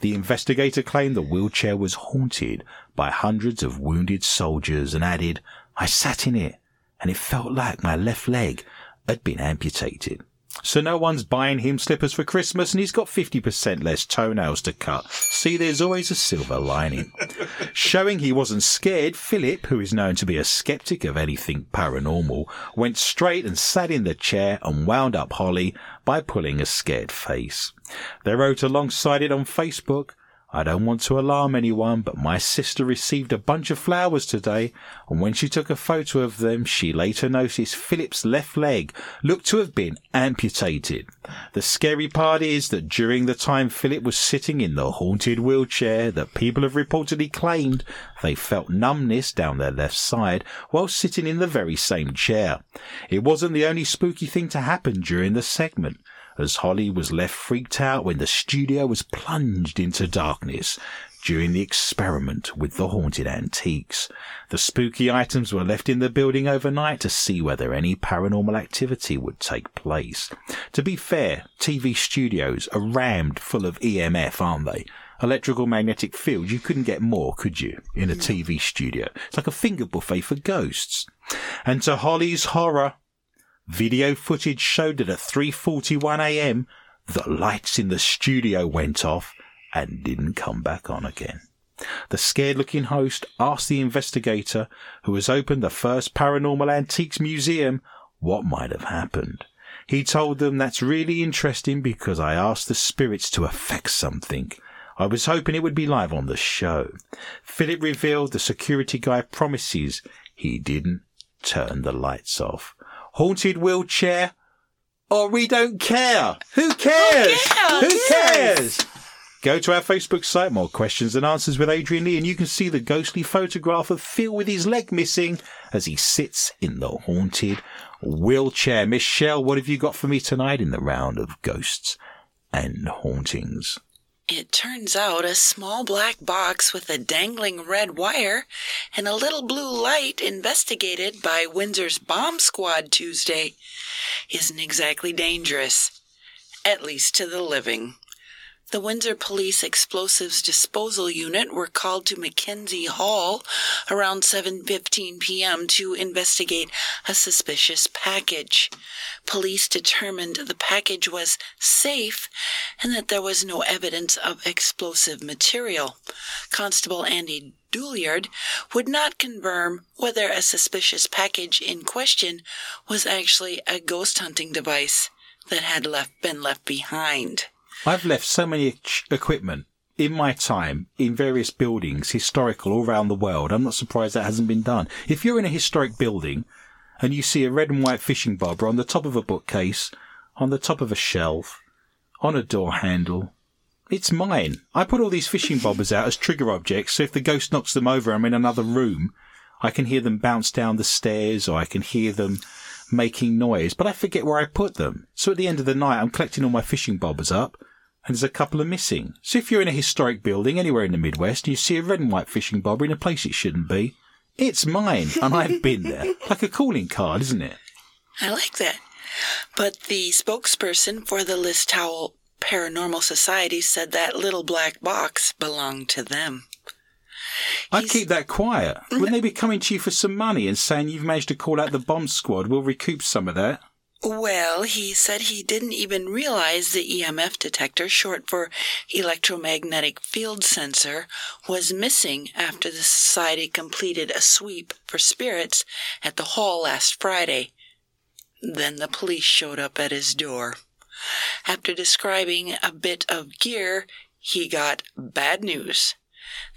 The investigator claimed the wheelchair was haunted by hundreds of wounded soldiers and added, I sat in it and it felt like my left leg had been amputated. So no one's buying him slippers for Christmas and he's got 50% less toenails to cut. See, there's always a silver lining. <laughs> Showing he wasn't scared, Philip, who is known to be a skeptic of anything paranormal, went straight and sat in the chair and wound up Holly by pulling a scared face. They wrote alongside it on Facebook, I don't want to alarm anyone, but my sister received a bunch of flowers today, and when she took a photo of them, she later noticed Philip's left leg looked to have been amputated. The scary part is that during the time Philip was sitting in the haunted wheelchair, that people have reportedly claimed they felt numbness down their left side while sitting in the very same chair. It wasn't the only spooky thing to happen during the segment as Holly was left freaked out when the studio was plunged into darkness during the experiment with the haunted antiques. The spooky items were left in the building overnight to see whether any paranormal activity would take place. To be fair, TV studios are rammed full of EMF, aren't they? Electrical magnetic field, you couldn't get more, could you, in a TV studio? It's like a finger buffet for ghosts. And to Holly's horror, Video footage showed that at 3:41 a.m. the lights in the studio went off and didn't come back on again. The scared-looking host asked the investigator, who has opened the first paranormal antiques museum what might have happened. He told them that's really interesting because I asked the spirits to affect something. I was hoping it would be live on the show. Philip revealed the security guy promises he didn't turn the lights off. Haunted wheelchair? Or we don't care. Who cares? cares? Who cares? Go to our Facebook site, more questions and answers with Adrian Lee, and you can see the ghostly photograph of Phil with his leg missing as he sits in the haunted wheelchair. Michelle, what have you got for me tonight in the round of ghosts and hauntings? It turns out a small black box with a dangling red wire and a little blue light investigated by Windsor's bomb squad Tuesday isn't exactly dangerous, at least to the living. The Windsor Police Explosives Disposal Unit were called to Mackenzie Hall around 7:15 p.m. to investigate a suspicious package. Police determined the package was safe and that there was no evidence of explosive material. Constable Andy Drouillard would not confirm whether a suspicious package in question was actually a ghost hunting device that had left been left behind. I've left so many equipment in my time in various buildings, historical all around the world. I'm not surprised that hasn't been done. If you're in a historic building and you see a red and white fishing bobber on the top of a bookcase, on the top of a shelf, on a door handle, it's mine. I put all these fishing bobbers out as trigger objects, so if the ghost knocks them over, I'm in another room. I can hear them bounce down the stairs, or I can hear them making noise, but I forget where I put them. So at the end of the night, I'm collecting all my fishing bobbers up, and there's a couple of missing. So if you're in a historic building anywhere in the Midwest and you see a red and white fishing bobber in a place it shouldn't be, it's mine, and I've been there. <laughs> Like a calling card, isn't it? I like that. But the spokesperson for the Liz Towel Paranormal Society said that little black box belonged to them. I'd He's- keep that quiet. Wouldn't they be coming to you for some money and saying you've managed to call out the bomb squad? We'll recoup some of that. Well, he said he didn't even realize the EMF detector, short for electromagnetic field sensor, was missing after the society completed a sweep for spirits at the hall last Friday. Then the police showed up at his door. After describing a bit of gear, he got bad news.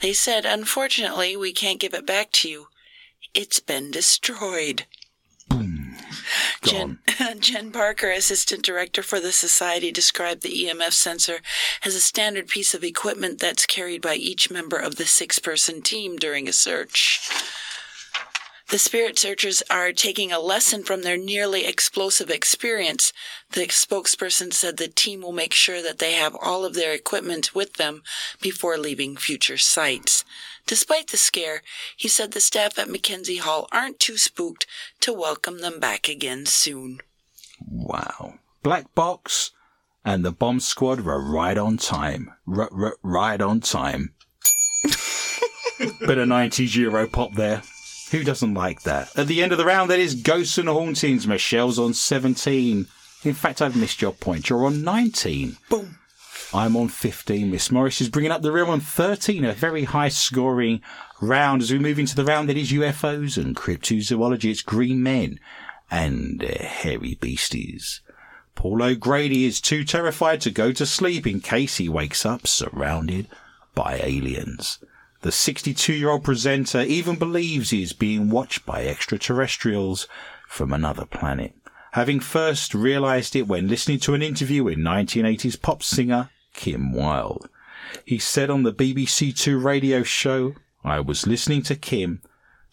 They said, unfortunately, we can't give it back to you. It's been destroyed. Jen, <laughs> Jen Parker, assistant director for the society, described the EMF sensor as a standard piece of equipment that's carried by each member of the six person team during a search. The spirit searchers are taking a lesson from their nearly explosive experience. The spokesperson said the team will make sure that they have all of their equipment with them before leaving future sites. Despite the scare, he said the staff at Mackenzie Hall aren't too spooked to welcome them back again soon. Wow. Black Box and the bomb squad were right on time. R- r- right on time. Bit of 90s Euro pop there. Who doesn't like that? At the end of the round, that is Ghosts and Hauntings. Michelle's on 17. In fact, I've missed your point. You're on 19. Boom. I'm on 15. Miss Morris is bringing up the rear on 13. A very high scoring round as we move into the round that is UFOs and cryptozoology. It's green men and uh, hairy beasties. Paul O'Grady is too terrified to go to sleep in case he wakes up surrounded by aliens. The 62 year old presenter even believes he is being watched by extraterrestrials from another planet, having first realized it when listening to an interview with 1980s pop singer Kim Wilde. He said on the BBC Two radio show, I was listening to Kim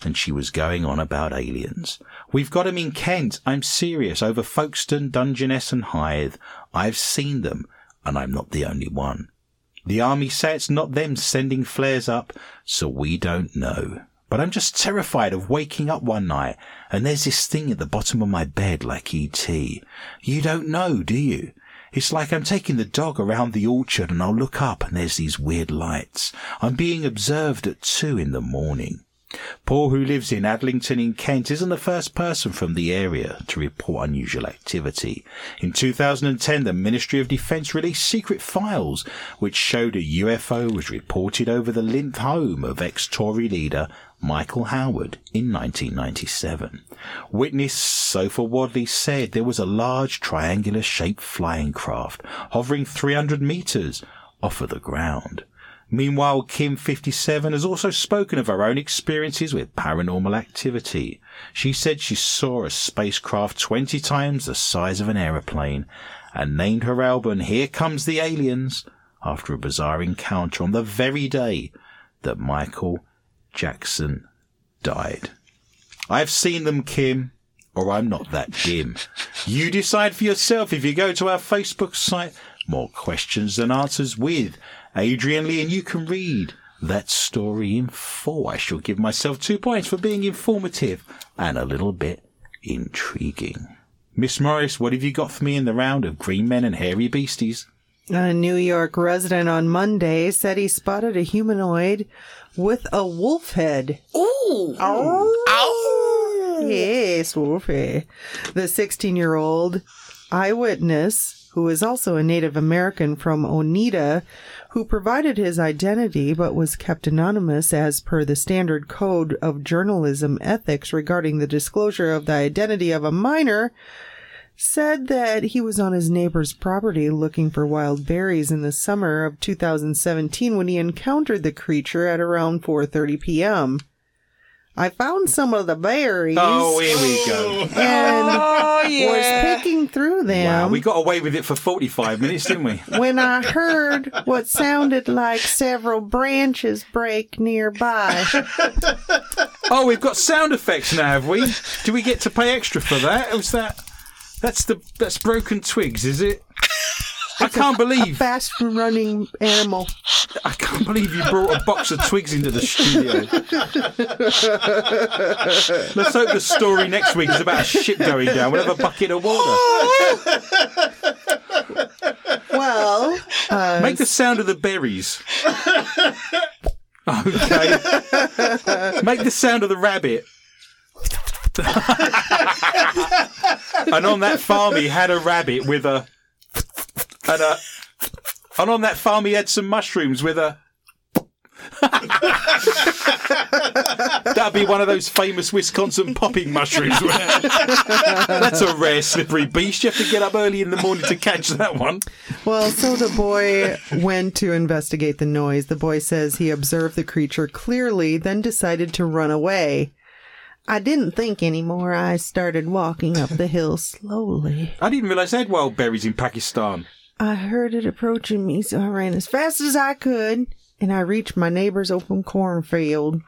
and she was going on about aliens. We've got 'em in Kent. I'm serious. Over Folkestone, Dungeness and Hythe. I've seen them, and I'm not the only one. The army say it's not them sending flares up, so we don't know. But I'm just terrified of waking up one night and there's this thing at the bottom of my bed like E.T. You don't know, do you? It's like I'm taking the dog around the orchard and I'll look up and there's these weird lights. I'm being observed at two in the morning. Paul, who lives in Aldington in Kent, isn't the first person from the area to report unusual activity. In 2010, the Ministry of Defence released secret files which showed a UFO was reported over the Lympne home of ex-Tory leader Michael Howard in 1997. Witness Sofa Wadley said there was a large triangular shaped flying craft hovering 300 meters off of the ground. Meanwhile, Kim 57 has also spoken of her own experiences with paranormal activity. She said she saw a spacecraft 20 times the size of an aeroplane and named her album Here Comes the Aliens after a bizarre encounter on the very day that Michael Jackson died. I've seen them, Kim, or I'm not that dim. You decide for yourself if you go to our Facebook site, More Questions Than Answers with Adrian Lee, and you can read that story in full. I shall give myself two points for being informative and a little bit intriguing. Miss Morris, what have you got for me in the round of green men and hairy beasties? A New York resident on Monday said he spotted a humanoid with a wolf head. Ooh. Yes, wolfie. The 16 year old eyewitness, who is also a Native American from Oneida, who provided his identity but was kept anonymous as per the standard code of journalism ethics regarding the disclosure of the identity of a minor, said that he was on his neighbor's property looking for wild berries in the summer of 2017 when he encountered the creature at around 4:30 p.m. I found some of the berries Oh, here we go. <laughs> and Oh, was picking through them Wow, we got away with it for 45 minutes, didn't we? <laughs> when I heard what sounded like several branches break nearby. Oh, we've got sound effects now, have we? Do we get to pay extra for that? Was that? That's the that's broken twigs, is it? I can't believe Fast running animal. I can't believe you brought a box of twigs into the studio. Let's hope the story next week is about a ship going down. We'll have a bucket of water. Well, uh, Make the sound of the berries. Okay. Make the sound of the rabbit. <laughs> and on that farm, he had a rabbit with a. And, a, and on that farm, he had some mushrooms with a. <laughs> That'd be one of those famous Wisconsin popping mushrooms. <laughs> That's a rare slippery beast. You have to get up early in the morning to catch that one. well, so the boy went to investigate the noise. The boy says he observed the creature clearly, then decided to run away. I didn't think anymore. I started walking up the hill slowly. I didn't realise they had wild berries in Pakistan. I heard it approaching me, so I ran as fast as I could, and I reached my neighbor's open cornfield.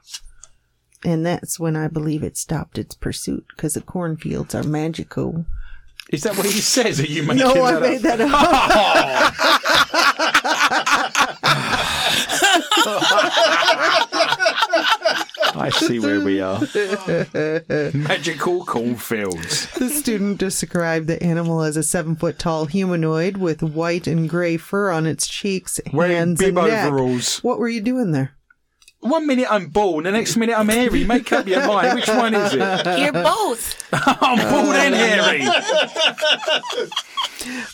And that's when I believe it stopped its pursuit, because the cornfields are magical. Is that what he says? Are you making No, I that made that <laughs> up. Oh. <laughs> <laughs> I see where we are. Magical cornfields. The student described the animal as a seven foot tall humanoid with white and gray fur on its cheeks, Wearing hands, bib and neck. overalls. What were you doing there? One minute I'm bald, the next minute I'm hairy. Make up your mind. Which one is it? You're both. <laughs> I'm bald and hairy. <laughs>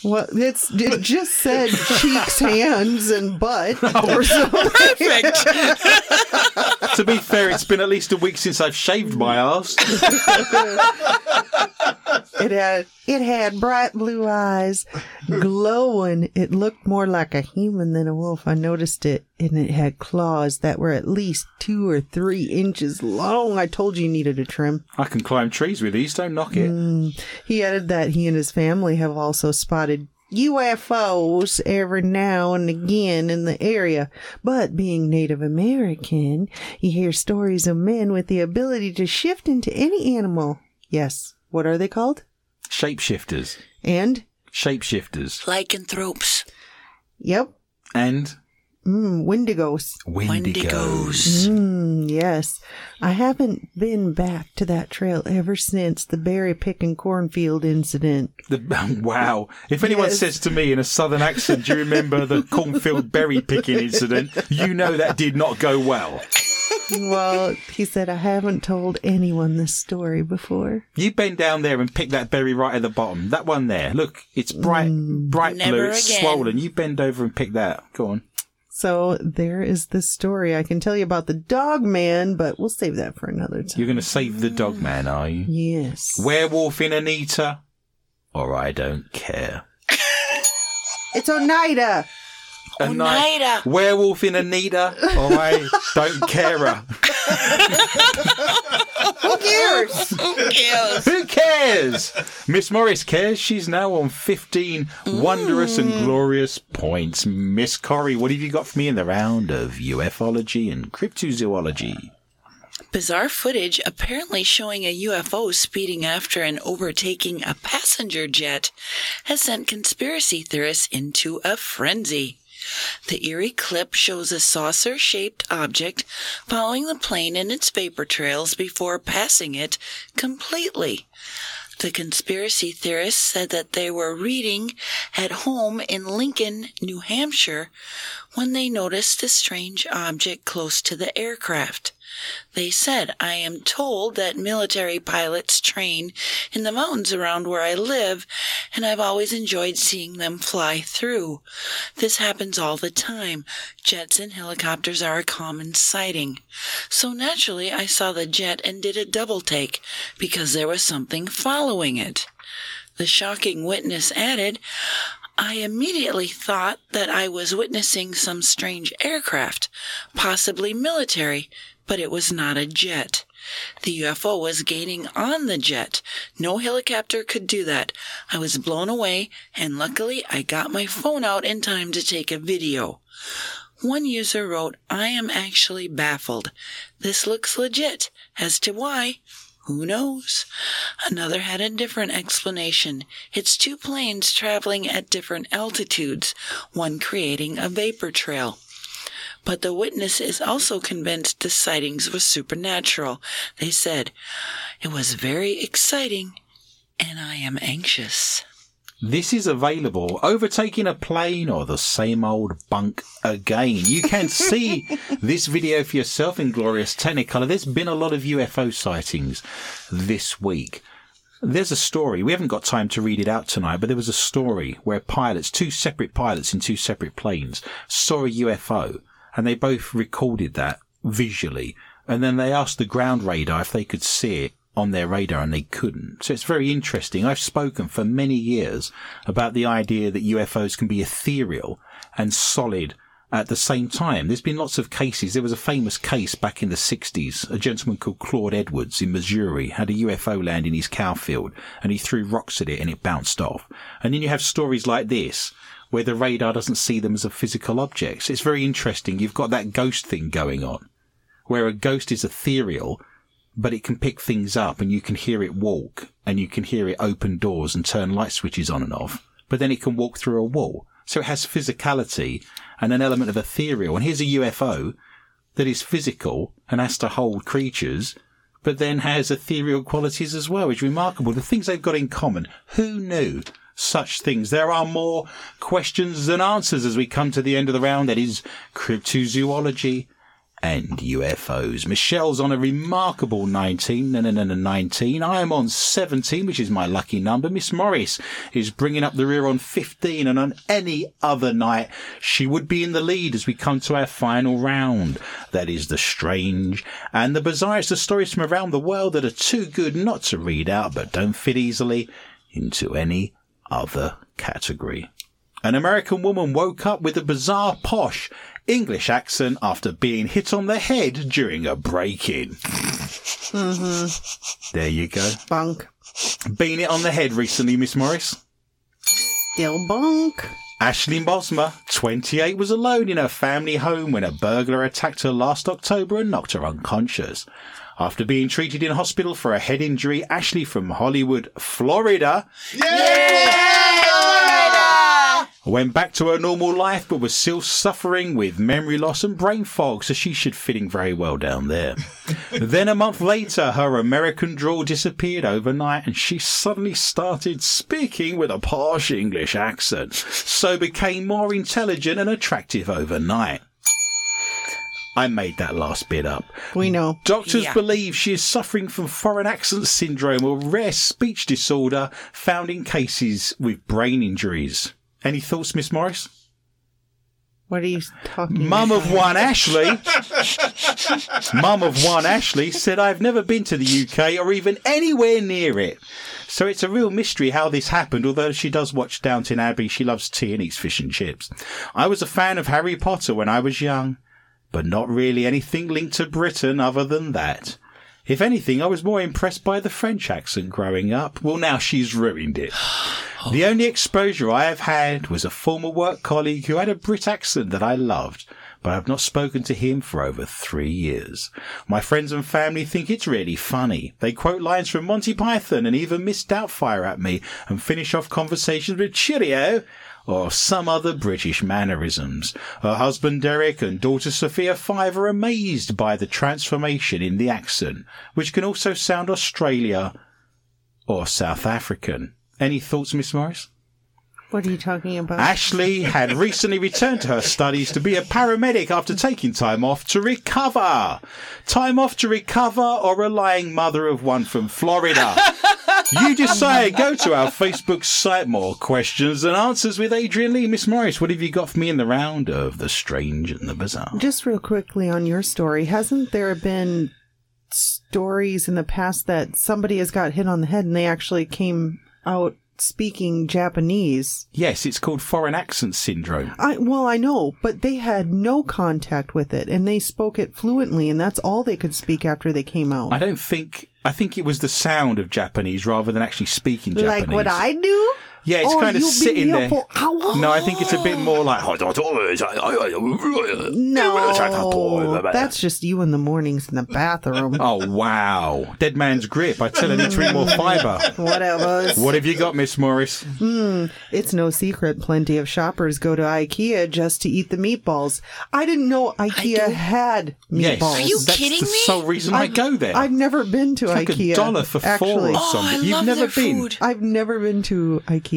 Well, it's it just said <laughs> cheeks, hands, and butt. <laughs> Oh. Perfect. <laughs> to be fair, it's been at least a week since I've shaved my ass. It had it had bright blue eyes, glowing. It looked more like a human than a wolf. I noticed it, and it had claws that were at least two or three inches long. I told you needed a trim. I can climb trees with these. Don't knock it. Mm. He added that he and his family have also spotted UFOs every now and again in the area. But being Native American, you hear stories of men with the ability to shift into any animal. Yes. What are they called? Shapeshifters. And? Shapeshifters. Lycanthropes. Yep. And Mm, Wendigos. Wendigos. Mm, yes. I haven't been back to that trail ever since the berry picking cornfield incident. The, <laughs> wow. If anyone Yes. says to me in a southern accent, do you remember the cornfield berry picking incident? You know that did not go well. Well, he said, I haven't told anyone this story before. You bend down there and pick that berry right at the bottom. That one there. Look, it's bright, mm. bright Never blue. It's again. swollen. You bend over and pick that. Go on. So there is the story. I can tell you about the dog man, but we'll save that for another time. You're going to save the dog mm. man, are you? Yes. Werewolf in Anita? Or I don't care. It's Oneida. Oneida. Werewolf in Anita? Or oh, I don't care. <laughs> Who cares? Who cares? Who cares? Miss Morris cares. She's now on 15 wondrous and mm. glorious points. Miss Corrie, what have you got for me in the round of ufology and cryptozoology? Bizarre footage apparently showing a UFO speeding after and overtaking a passenger jet has sent conspiracy theorists into a frenzy. The eerie clip shows a saucer shaped object following the plane in its vapor trails before passing it completely. The conspiracy theorists said that they were reading at home in Lincoln, New Hampshire, when they noticed a strange object close to the aircraft. They said, I am told that military pilots train in the mountains around where I live, and I've always enjoyed seeing them fly through. This happens all the time. Jets and helicopters are a common sighting. So naturally, I saw the jet and did a double take because there was something following it. The shocking witness added, I immediately thought that I was witnessing some strange aircraft, possibly military, but it was not a jet. The UFO was gaining on the jet. No helicopter could do that. I was blown away, and luckily I got my phone out in time to take a video. One user wrote, I am actually baffled. This looks legit. As to why, who knows? Another had a different explanation. It's two planes traveling at different altitudes, one creating a vapor trail. But the witness is also convinced the sightings were supernatural. They said, It was very exciting, and I am anxious. This is available. Overtaking a plane or the same old bunk again. You can see <laughs> this video for yourself in glorious Technicolor. There's been a lot of UFO sightings this week. There's a story. We haven't got time to read it out tonight, but there was a story where pilots, two separate pilots in two separate planes, saw a UFO and they both recorded that visually. And then they asked the ground radar if they could see it on their radar and they couldn't. So it's very interesting. I've spoken for many years about the idea that UFOs can be ethereal and solid at the same time. There's been lots of cases. There was a famous case back in the 60s. A gentleman called Claude Edwards in Missouri had a UFO land in his cow field and he threw rocks at it and it bounced off. And then you have stories like this where the radar doesn't see them as a physical object. It's very interesting. You've got that ghost thing going on where a ghost is ethereal but it can pick things up and you can hear it walk and you can hear it open doors and turn light switches on and off. But then it can walk through a wall. So it has physicality and an element of ethereal. And here's a UFO that is physical and has to hold creatures, but then has ethereal qualities as well. It's remarkable. The things they've got in common. Who knew such things? There are more questions than answers as we come to the end of the round. That is cryptozoology and UFOs. Michelle's on a remarkable 19, no, no, no, no, 19. I am on 17, which is my lucky number. Miss Morris is bringing up the rear on 15, and on any other night, she would be in the lead as we come to our final round. That is the strange and the bizarre. It's the stories from around the world that are too good not to read out, but don't fit easily into any other category. An American woman woke up with a bizarre posh English accent after being hit on the head during a break-in. Mm-hmm. There you go. Bunk. Been it on the head recently, Miss Morris. Still bunk. Ashley Mosmer, 28, was alone in her family home when a burglar attacked her last October and knocked her unconscious. After being treated in hospital for a head injury, Ashley from Hollywood, Florida, went back to her normal life but was still suffering with memory loss and brain fog, so she should fitting very well down there. <laughs> then a month later, her American drawl disappeared overnight and she suddenly started speaking with a posh English accent, so became more intelligent and attractive overnight. I made that last bit up. We know. Doctors Yeah. believe she is suffering from foreign accent syndrome, a rare speech disorder found in cases with brain injuries. Any thoughts, Miss Morris? What are you talking Mum about? of one Ashley, Mum of one Ashley said, I've never been to the UK or even anywhere near it. So it's a real mystery how this happened, although she does watch Downton Abbey. She loves tea and eats fish and chips. I was a fan of Harry Potter when I was young, but not really anything linked to Britain other than that. If anything, I was more impressed by the French accent growing up. Well, now she's ruined it. <sighs> The only exposure I have had was a former work colleague who had a Brit accent that I loved, but I have not spoken to him for over three years. My friends and family think it's really funny. They quote lines from Monty Python and even Miss Doubtfire at me and finish off conversations with cheerio or some other British mannerisms. Her husband Derek and daughter Sophia Five are amazed by the transformation in the accent, which can also sound Australia or South African. Any thoughts, Miss Morris? What are you talking about? Ashley had <laughs> recently returned to her studies to be a paramedic after taking time off to recover. Time off to recover or a lying mother of one from Florida. <laughs> You just decide. Go to our Facebook site. More questions and answers with Adrian Lee. Miss Morris, what have you got for me in the round of the strange and the bizarre? Just real quickly on your story, hasn't there been stories in the past that somebody has got hit on the head and they actually came out speaking Japanese? Yes, it's called foreign accent syndrome. I well, I know, but they had no contact with it and they spoke it fluently and that's all they could speak after they came out. I don't think. I think it was the sound of Japanese rather than actually speaking Japanese. like what I do? Yeah, it's Oh, kind of you beat sitting me up there. for hours? No, I think it's a bit more like. No, that's just you in the mornings in the bathroom. <laughs> Oh wow, dead man's grip. I tell her, need to eat more fibre. <laughs> Whatever. What have you got, Miss Morris? Hmm. It's no secret plenty of shoppers go to IKEA just to eat the meatballs. I didn't know IKEA do? had Yes, meatballs. Are you that's kidding the me? sole reason I, go there. I've never been to it's like IKEA. a dollar for actually. four or Oh, something. I You've love never their been. food. I've never been to IKEA.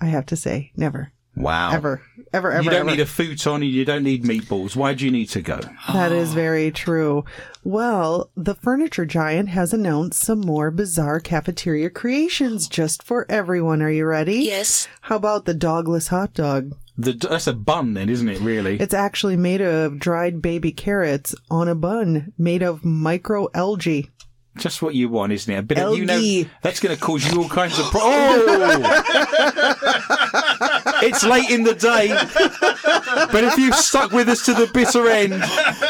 I have to say, never, Wow. ever, ever, ever. You don't ever. need a futon and you don't need meatballs. Why do you need to go? That is very true. Well, the furniture giant has announced some more bizarre cafeteria creations just for everyone. Are you ready? Yes. How about the dogless hot dog? The, that's a bun, then, isn't it? Really? It's actually made of dried baby carrots on a bun made of microalgae. Just what you want, isn't it? A bit of you know that's going to cause you all kinds of. <laughs> problems. oh, it's late in the day, but if you've stuck with us to the bitter end,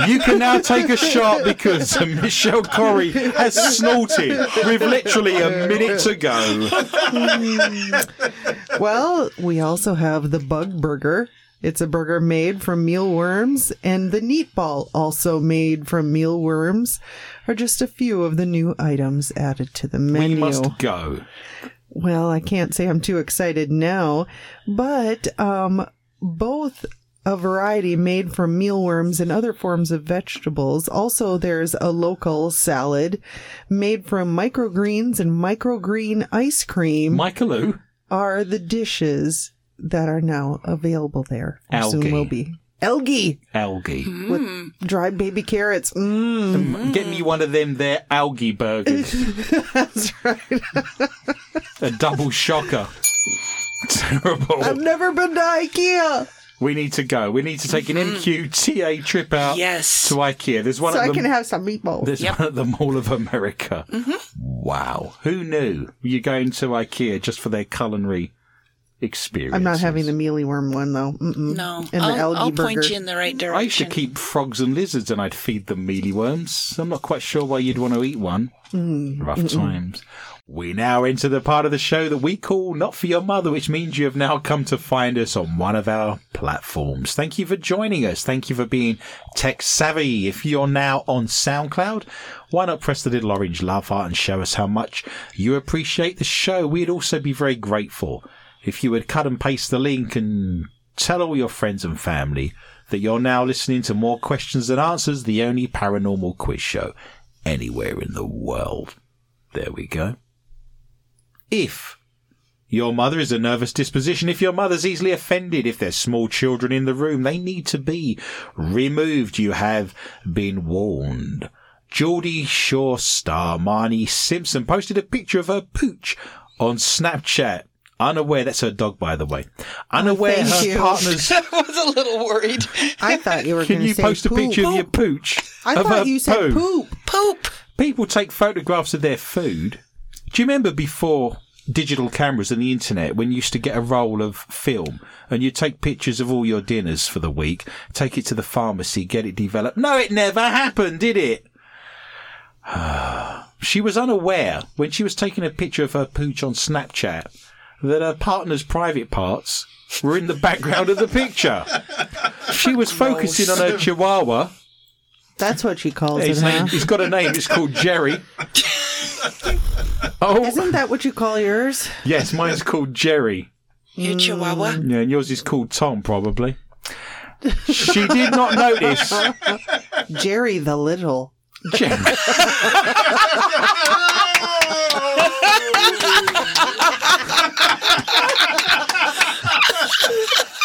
you can now take a shot because <laughs> Michelle Corrie has snorted with literally a minute to go. <laughs> Well, we also have the bug burger. It's a burger made from mealworms, and the neat ball, also made from mealworms, are just a few of the new items added to the menu. We must go. Well, I can't say I'm too excited now, but um, both a variety made from mealworms and other forms of vegetables. Also, there's a local salad made from microgreens and microgreen ice cream Michaeloo. are the dishes that are now available there. Algae. Soon will be. Algae Algae. with dried baby carrots. Mm, um, Get me one of them there algae burgers. <laughs> that's right. a double shocker. Terrible. I've never been to IKEA. We need to go. We need to take an mm-hmm. MQTA trip out Yes. to IKEA. There's one So at I the can have some meatballs. there's one at the Mall of America. Mm-hmm. Wow, who knew? You're going to IKEA just for their culinary experience. I'm not having the mealy worm one though. Mm-mm. No. And I'll, algae I'll burger. point you in the right direction. I used to keep frogs and lizards, and I'd feed them mealyworms. I'm not quite sure why you'd want to eat one. Mm, Rough times. We now enter the part of the show that we call Not For Your Mother, which means you have now come to find us on one of our platforms. Thank you for joining us. Thank you for being tech savvy. If you're now on SoundCloud, why not press the little orange love heart and show us how much you appreciate the show? We'd also be very grateful if you would cut and paste the link and tell all your friends and family that you're now listening to More Questions Than Answers, the only paranormal quiz show anywhere in the world. There we go. If your mother is a nervous disposition, if your mother's easily offended, if there's small children in the room, they need to be removed. You have been warned. Geordie Shore star Marnie Simpson posted a picture of her pooch on Snapchat. Unaware that's her dog, by the way, unaware thank her you. partner's. <laughs> I was a little worried. I thought you were Can going to you say post a poop. picture of your pooch? I of her thought you said poo? poop. Poop. People take photographs of their food. Do you remember before digital cameras and the internet when you used to get a roll of film and you'd take pictures of all your dinners for the week, take it to the pharmacy, get it developed? No, it never happened, did it? <sighs> she was unaware when she was taking a picture of her pooch on Snapchat that her partner's private parts were in the background of the picture. She was focusing on her chihuahua. That's what she calls His it, name, huh? he's got a name. It's called Jerry. <laughs> Oh, Isn't that what you call yours? yes, mine's called Jerry. Your mm. chihuahua. Yeah, and yours is called Tom, probably. She did not notice. <laughs> Jerry the Little. Jerry. <laughs>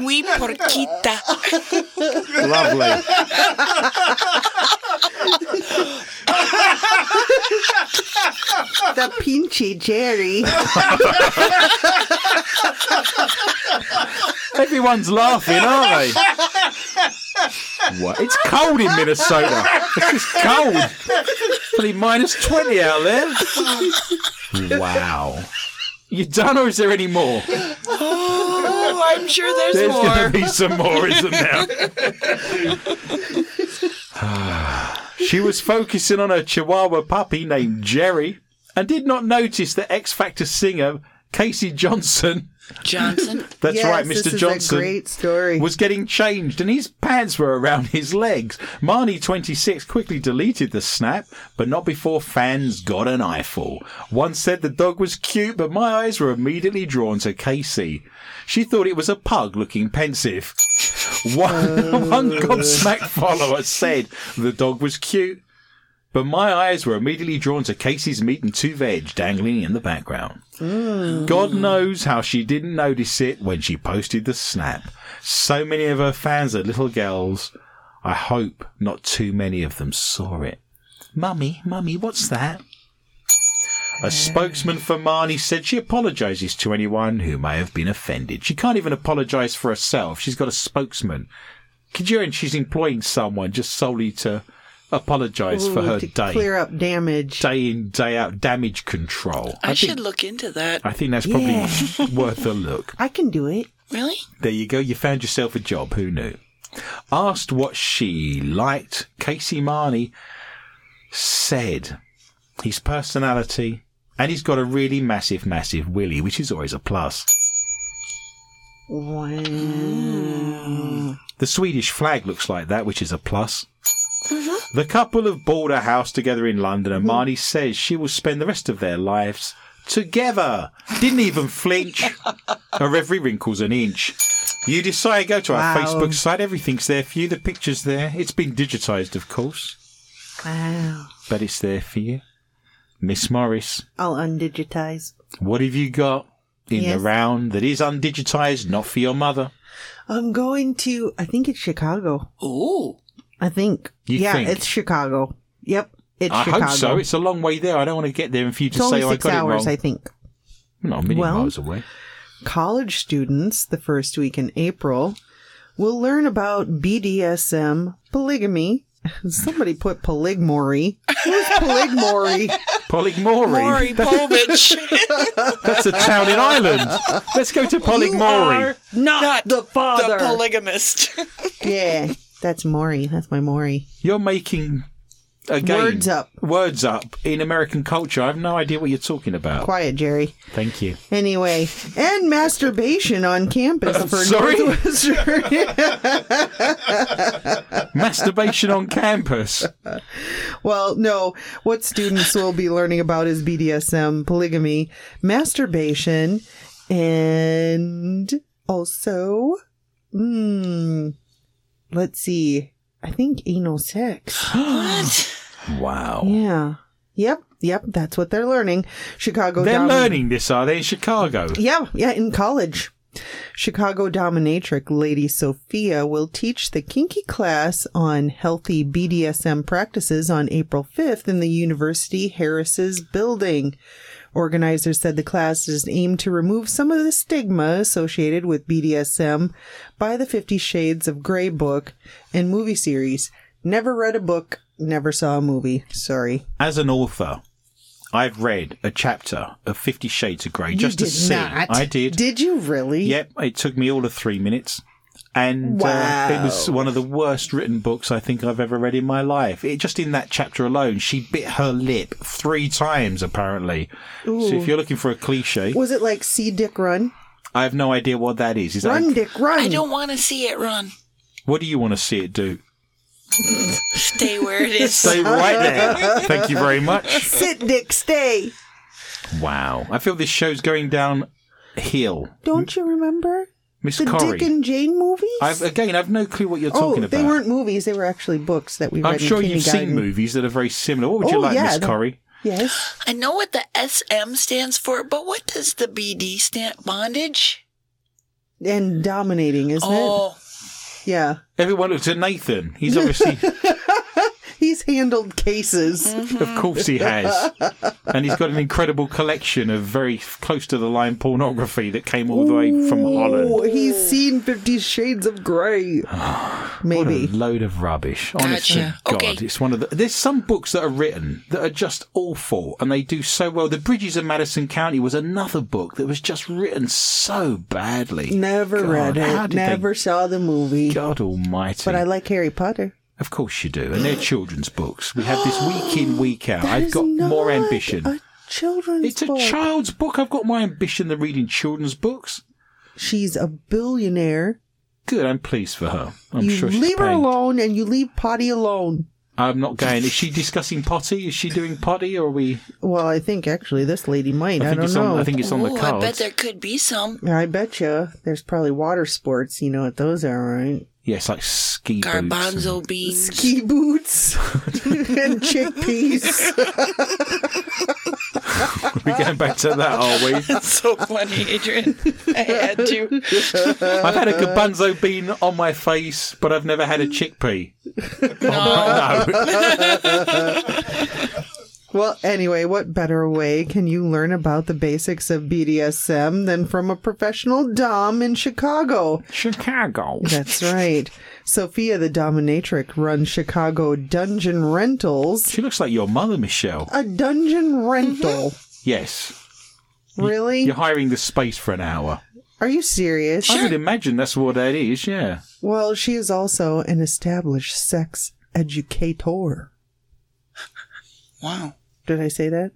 Muy porquita. Lovely. The pinchy Jerry. Everyone's laughing, aren't they? What? It's cold in Minnesota. It's just cold. Probably minus 20 out there. Wow. You done, or is there any more? Oh, I'm sure there's, There's more. going to be some more, isn't there? <laughs> <sighs> she was focusing on her Chihuahua puppy named Jerry and did not notice that X Factor singer Casey Johnson, Johnson. <laughs> that's Yes, right, this Mr. is Johnson, a great story. was getting changed and his pants were around his legs. Marnie 26 quickly deleted the snap, but not before fans got an eyeful. One said the dog was cute, but my eyes were immediately drawn to Casey. She thought it was a pug looking pensive. <laughs> One, <laughs> one gobsmacked follower said the dog was cute, but my eyes were immediately drawn to Casey's meat and two veg dangling in the background. God knows how she didn't notice it when she posted the snap. So many of her fans are little girls. I hope not too many of them saw it. Mummy, Mummy, what's that? A spokesman for Marnie said she apologises to anyone who may have been offended. She can't even apologise for herself. She's got a spokesman. Could you imagine she's employing someone just solely to apologise for her to day, clear up damage. day in, day out damage control. I, think- should look into that. I think that's probably Yeah. <laughs> worth a look. I can do it. Really? There you go. You found yourself a job. Who knew? Asked what she liked, Casey Marnie said his personality, and he's got a really massive, massive willy, which is always a plus. Wow. The Swedish flag looks like that, which is a plus. The couple have bought a house together in London, and Marnie says she will spend the rest of their lives together. Didn't even flinch. <laughs> Her every wrinkle's an inch. You decide, to go to our Wow. Facebook site, everything's there for you, the picture's there. It's been digitised, of course, Wow. but it's there for you. Miss Morris, I'll undigitize. what have you got in the round that is undigitised, not for your mother? I'm going to, I think it's Chicago. Ooh. I think. You yeah, think? it's Chicago. Yep. It's I Chicago. hope so. It's a long way there. I don't want to get there and for you to It's only say, oh, I got hours, it wrong. I think. Not a million Well- miles away. College students, the first week in April, will learn about BDSM, polygamy. <laughs> Somebody put polygory. Who's polygory? <laughs> Polygmory. Maury That's, Povich. <laughs> that's a town in Ireland. Let's go to Polygmory. not, Not the father. the polygamist. yeah, that's Maury. That's my Maury. You're making again Words up. Words up in American culture. I have no idea what you're talking about. Quiet, Jerry. Thank you. Anyway, and masturbation on campus for sorry? <laughs> <laughs> Masturbation on campus. well, no. What students will be learning about is BDSM, polygamy, masturbation, and also, hmm, let's see. I think anal sex. <gasps> what? Wow. Yeah. Yep. Yep. That's what they're learning. Chicago. They're down- learning this, are they, in Chicago? Yeah. Yeah. In college. Chicago dominatrix Lady Sophia will teach the kinky class on healthy BDSM practices on April 5th in the University Harris's building. Organizers said the class is aimed to remove some of the stigma associated with BDSM by the Fifty Shades of Grey book and movie series. Never read a book, never saw a movie. Sorry. As an author, I've read a chapter of Fifty Shades of Grey just you to did see. not. I did. Did you really? Yep, it took me all of three minutes. And uh, it was one of the worst written books I think I've ever read in my life. It just in that chapter alone, she bit her lip three times apparently. So if you're looking for a cliche, Was it like See Dick Run? I have no idea what that is. Is that Run, Dick, run. I don't want to see it run. what do you want to see it do? Stay where it is. Stay right there. <laughs> Thank you very much. Sit, Dick, stay. Wow, I feel this show's going down hill. Don't you remember Miss the Corrie. Dick and Jane movies? I've again, I've no clue what you're oh, talking about. they weren't movies. They were actually books that we read I'm in sure you've seen movies that are very similar. What would you Oh, like, yeah, Miss the- Corrie? Yes. I know what the SM stands for, but what does the BD stand? Bondage? And dominating, isn't it? Oh, it? Yeah. Everyone looks at Nathan. He's obviously, <laughs> He's handled cases. of course, he has, and he's got an incredible collection of very close to the line pornography that came all the way from Oh, Holland. he's seen Fifty Shades of Grey. <sighs> What a Maybe. load of rubbish. Honestly, Gotcha. God, Okay. it's one of the. There's some books that are written that are just awful, and they do so well. The Bridges of Madison County was another book that was just written so badly. Never God, read it. did they- Never saw the movie. God Almighty! But I like Harry Potter. Of course you do, and they're children's books. We have this week in, week out. That I've is got more ambition. A children's It's a book. child's book. I've got more ambition than reading children's books. She's a billionaire. Good, I'm pleased for her. I'm you sure she's leave her paying. alone and you leave Potty alone. I'm not going. Is she discussing potty? Is she doing potty, or are we? Well, I think actually this lady might. I, I think don't it's know. on. I think it's on the Ooh, cards. I bet there could be some. I bet you there's probably water sports. You know what those are, right? Yes, like ski boots. Garbanzo beans. Ski boots <laughs> and chickpeas. We're going back to that, are we? <laughs> That's so funny, Adrian. I had to. I've had a garbanzo bean on my face, but I've never had a chickpea. No. <laughs> no. Well, anyway, what better way can you learn about the basics of BDSM than from a professional Dom in Chicago? Chicago. That's <laughs> right. Sophia the Dominatrix runs Chicago Dungeon Rentals. She looks like your mother, Michelle. A dungeon mm-hmm. rental. Yes. Really? You're hiring the space for an hour. Are you serious? I would imagine that's what that is, yeah. Well, she is also an established sex educator. Wow. Did I say that?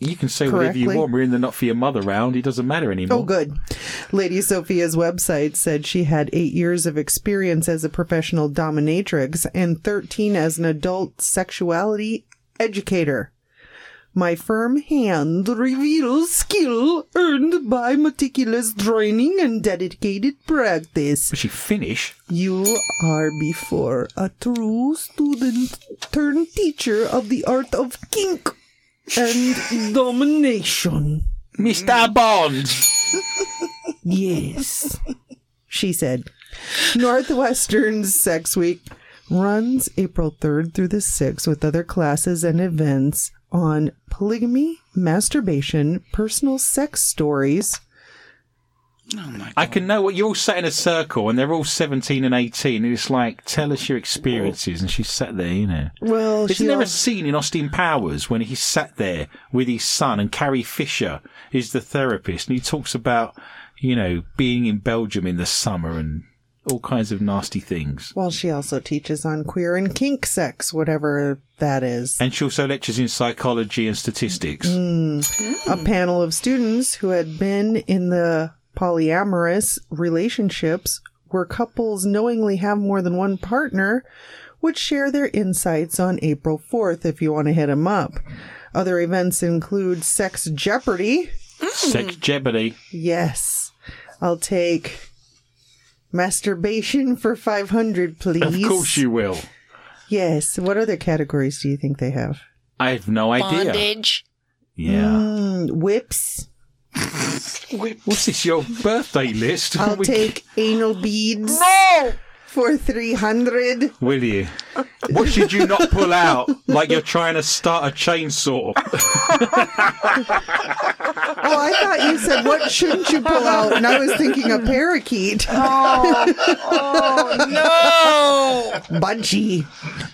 You can say whatever you want. We're in the not for your mother round. It doesn't matter anymore. Oh, good. Lady Sophia's website said she had eight years of experience as a professional dominatrix and 13 as an adult sexuality educator. My firm hand reveals skill earned by meticulous training and dedicated practice. Was she Finnish? You are before a true student turned teacher of the art of kink and domination. Mr. Bond! Yes, she said. Northwestern's Sex Week runs April 3rd through the 6th with other classes and events on polygamy, masturbation, personal sex stories. Oh my I can know what you're all sat in a circle and they're all 17 and 18 and it's like, tell us your experiences. And she's sat there, you know. Well, Isn't she there a scene in Austin Powers when he sat there with his son and Carrie Fisher is the therapist and he talks about, you know, being in Belgium in the summer and all kinds of nasty things. well, she also teaches on queer and kink sex, whatever that is. And she also lectures in psychology and statistics. Hmm. a panel of students who had been in the polyamorous relationships where couples knowingly have more than one partner would share their insights on April 4th if you want to hit them up. Other events include Sex Jeopardy. Sex jeopardy. Yes. I'll take masturbation for 500, please. Of course you will. Yes. What other categories do you think they have? I have no idea. Bondage. Yeah. Mm, whips. <laughs> What's this, your birthday list? I'll We- take anal beads No! for 300. Will you? What should you not pull out? Like you're trying to start a chainsaw. <laughs> Oh, I thought you said, what shouldn't you pull out? And I was thinking a parakeet. Oh, oh no! Budgie.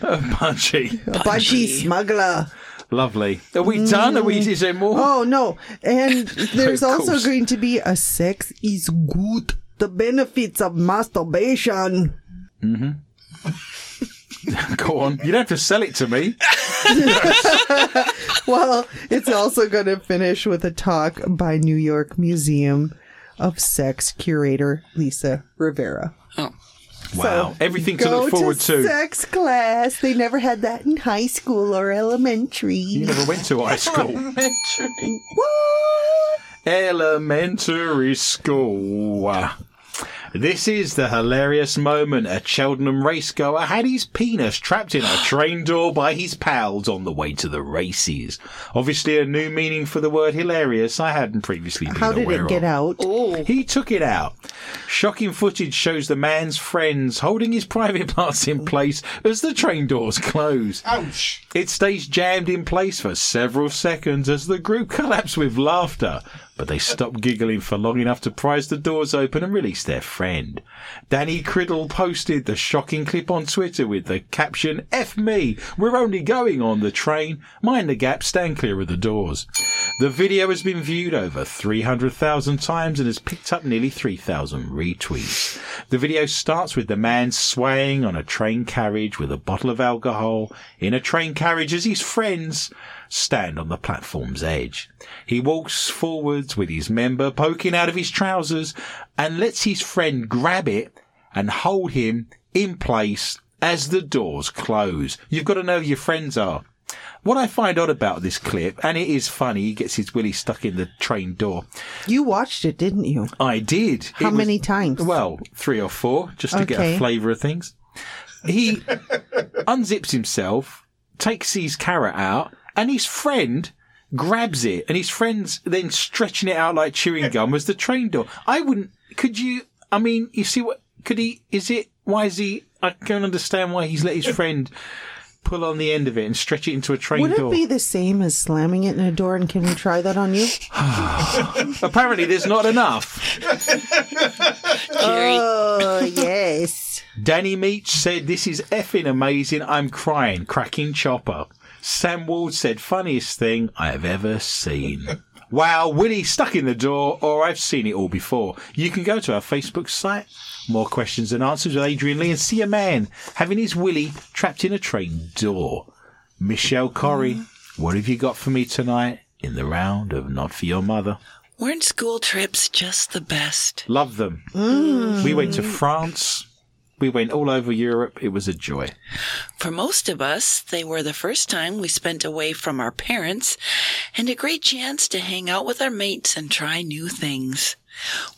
<laughs> Punchy. A budgie smuggler. Lovely. Are we done? Are we, mm. is there more? Oh, no. And <laughs> there's Of also going to be a sex is good. The benefits of masturbation. Mm-hmm. <laughs> Go on. You don't have to sell it to me. <laughs> Well, it's also going to finish with a talk by New York Museum of Sex curator Lisa Rivera. Oh. Wow. Everything to look forward to to. sex class. They never had that in high school or elementary. You never went to high <laughs> school. What? Elementary school. This is the hilarious moment a Cheltenham racegoer had his penis trapped in a <gasps> train door by his pals on the way to the races. Obviously, a new meaning for the word hilarious I hadn't previously been How did aware it get of. out? He took it out. Shocking footage shows the man's friends holding his private parts in place as the train doors close. Ouch. It stays jammed in place for several seconds as the group <laughs> collapse with laughter, but they stop giggling for long enough to prise the doors open and release their friend. Danny Criddle posted the shocking clip on Twitter with the caption, F me, we're only going on the train, mind the gap, stand clear of the doors. The video has been viewed over 300,000 times and has picked up nearly 3,000 retweets. The video starts with the man swaying on a train carriage with a bottle of alcohol in a train carriage as his friends stand on the platform's edge. He walks forwards with his member poking out of his trousers and lets his friend grab it and hold him in place as the doors close. You've got to know who your friends are. What I find odd about this clip, and it is funny, he gets his willy stuck in the train door. You watched it, didn't you? I did. How was- many times? Well, three or four, just to get a flavour of things. He <laughs> unzips himself, takes his carrot out, and his friend grabs it, and his friend's then stretching it out like chewing gum as the train door. I wouldn't. Could you? I mean, you see what? Could he? Is it? Why is he? I can't understand why he's let his friend pull on the end of it and stretch it into a train door. Would it door. be the same as slamming it in a door? And can we try that on you? <sighs> Apparently, there's not enough. Oh, yes. Danny Meach said, This is effing amazing. I'm crying. Cracking chopper. Sam Ward said, Funniest thing I have ever seen. <laughs> Wow, Willie stuck in the door, or I've seen it all before. You can go to our Facebook site. More questions and answers with Adrian Lee and see a man having his Willie trapped in a train door. Michelle Corrie, what have you got for me tonight in the round of Not For Your Mother? Weren't school trips just the best? Love them. We went to France. We went all over Europe. It was a joy. For most of us, they were the first time we spent away from our parents and a great chance to hang out with our mates and try new things.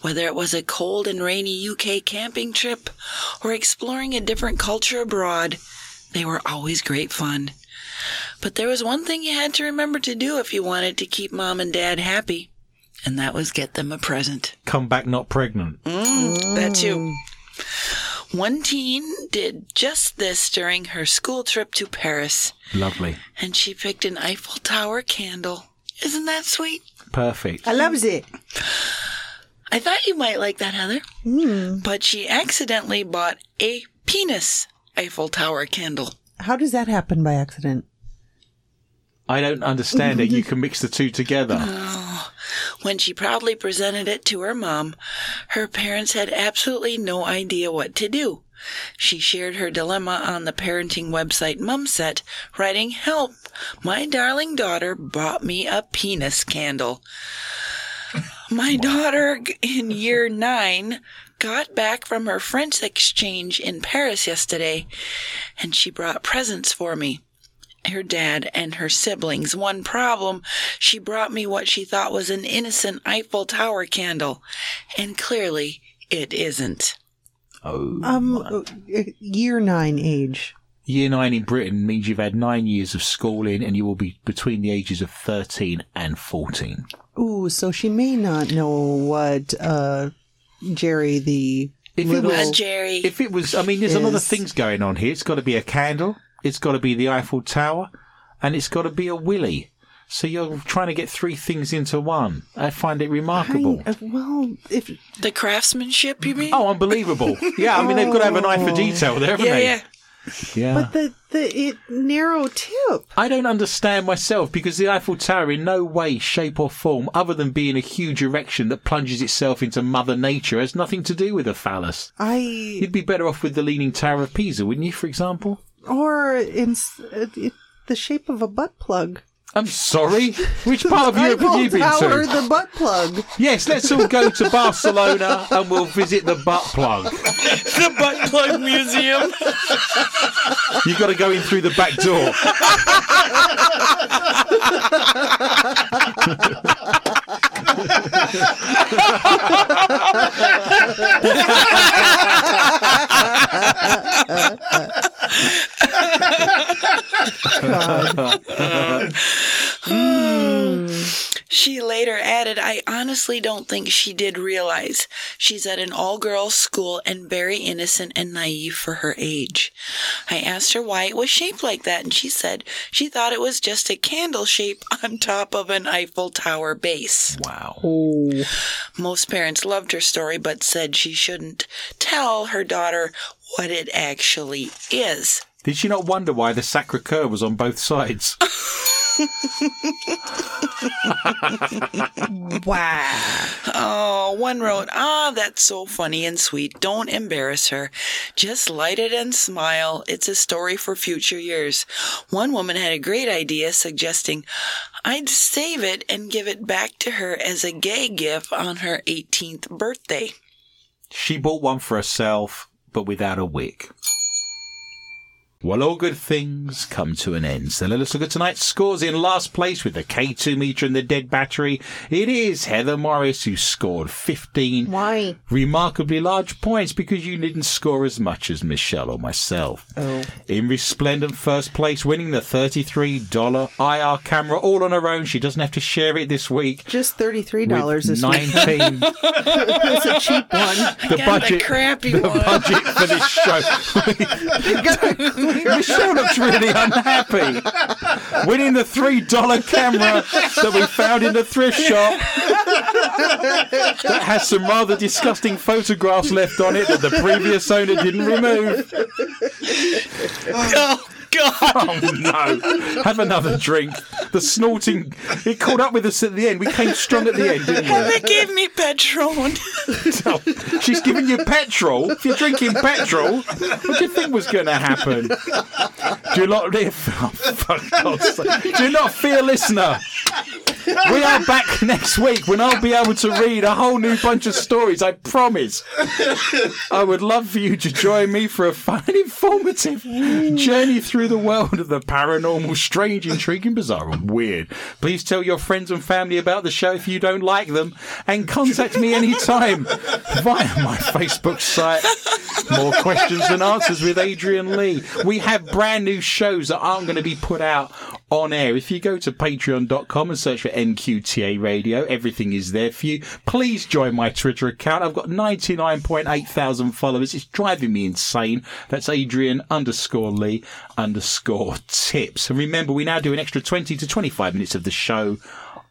Whether it was a cold and rainy UK camping trip or exploring a different culture abroad, they were always great fun. But there was one thing you had to remember to do if you wanted to keep mom and dad happy, and that was get them a present. Come back not pregnant. Mm, that too. One teen did just this during her school trip to Paris, Lovely. and she picked an Eiffel Tower candle. Isn't that sweet? Perfect. I loves it. I thought you might like that, Heather. Hmm. But she accidentally bought a penis Eiffel Tower candle. How does that happen by accident? I don't understand it. You <laughs> can mix the two together. When she proudly presented it to her mom, her parents had absolutely no idea what to do. She shared her dilemma on the parenting website Mumsnet, writing, Help! My darling daughter bought me a penis candle. My daughter in year nine got back from her French exchange in Paris yesterday, and she brought presents for me her dad and her siblings. One problem, she brought me what she thought was an innocent Eiffel Tower candle, and clearly it isn't. Oh. Um, uh, year nine age. Year nine in Britain means you've had nine years of schooling and you will be between the ages of 13 and 14. Ooh, so she may not know what uh, Jerry the If it little. was- Uh, Jerry. If it was, I mean, there's a lot of things going on here. It's got to be a candle. It's got to be the Eiffel Tower, and it's got to be a willy. So you're trying to get three things into one. I find it remarkable. Kind of- uh, well, if the craftsmanship, you mean? Oh, unbelievable! Yeah, I mean they've got to have an eye for oh. detail there, haven't yeah, they? yeah. Yeah. but the the it narrow tip. I don't understand myself because the Eiffel Tower, in no way, shape, or form, other than being a huge erection that plunges itself into Mother Nature, has nothing to do with a phallus. I You'd be better off with the Leaning Tower of Pisa, wouldn't you, for example? Or in s- uh, it, the shape of a butt plug. I'm sorry. Which part of Europe have you Eiffel been Tower, to? the butt plug. Yes, let's all go to Barcelona and we'll visit the butt plug. the butt plug museum. You've got to go in through the back door. <laughs> She later added, I honestly don't think she did realize she's at an all girls school and very innocent and naive for her age. I asked her why it was shaped like that, and she said she thought it was just a candle shape on top of an Eiffel Tower base. Wow. Oh, Most parents loved her story, but said she shouldn't tell her daughter what it actually is. Did she not wonder why the Sacre Coeur was on both sides? <laughs> wow. Oh, one wrote, Ah, that's so funny and sweet. Don't embarrass her. Just light it and smile. It's a story for future years. One woman had a great idea suggesting I'd save it and give it back to her as a gay gift on her 18th birthday. She bought one for herself, but without a wick. Well, all good things come to an end. So let us look at tonight's scores. In last place with the K2 meter and the dead battery, it is Heather Morris who scored 15 Why? remarkably large points because you didn't score as much as Michelle or myself. Oh. In resplendent first place, winning the $33 IR camera all on her own. She doesn't have to share it this week. Just $33 this week. 19 <laughs> It's a cheap one. the budget the crappy the one. budget for this show <laughs> <laughs> Michelle looks really unhappy winning the three dollar camera that we found in the thrift shop. That has some rather disgusting photographs left on it that the previous owner didn't remove. Oh, God. oh no have another drink the snorting it caught up with us at the end we came strong at the end didn't we They gave me Patron. <laughs> Oh, she's giving you petrol. If you're drinking petrol, what do you think was going to happen? Do you not, oh, for do you not fear, listener? We are back next week when I'll be able to read a whole new bunch of stories. I promise. I would love for you to join me for a fun and informative journey through the world of the paranormal, strange, intriguing, bizarre, and weird. Please tell your friends and family about the show if you don't like them, and contact me anytime via my Facebook site. More questions than answers with Adrian Lee. We have brand new shows that aren't going to be put out on air. If you go to patreon.com and search for MQTA Radio, everything is there for you. Please join my Twitter account. I've got 99.8 thousand followers. It's driving me insane. That's Adrian underscore Lee underscore tips. And remember, we now do an extra 20 to 25 minutes of the show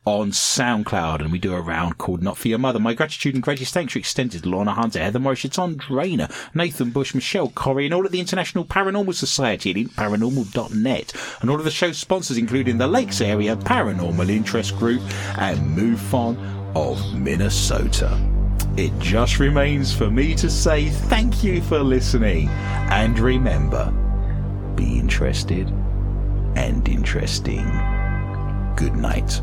on SoundCloud, and we do a round called Not For Your Mother. My gratitude and greatest thanks are extended to Lorna Hunter, Heather Morris, Tom Drainer, Nathan Bush, Michelle Corrie, and all of the International Paranormal Society at paranormal.net, and all of the show sponsors, including the Lakes Area Paranormal Interest Group and MUFON of Minnesota. It just remains for me to say thank you for listening, and remember, be interested and interesting. Good night.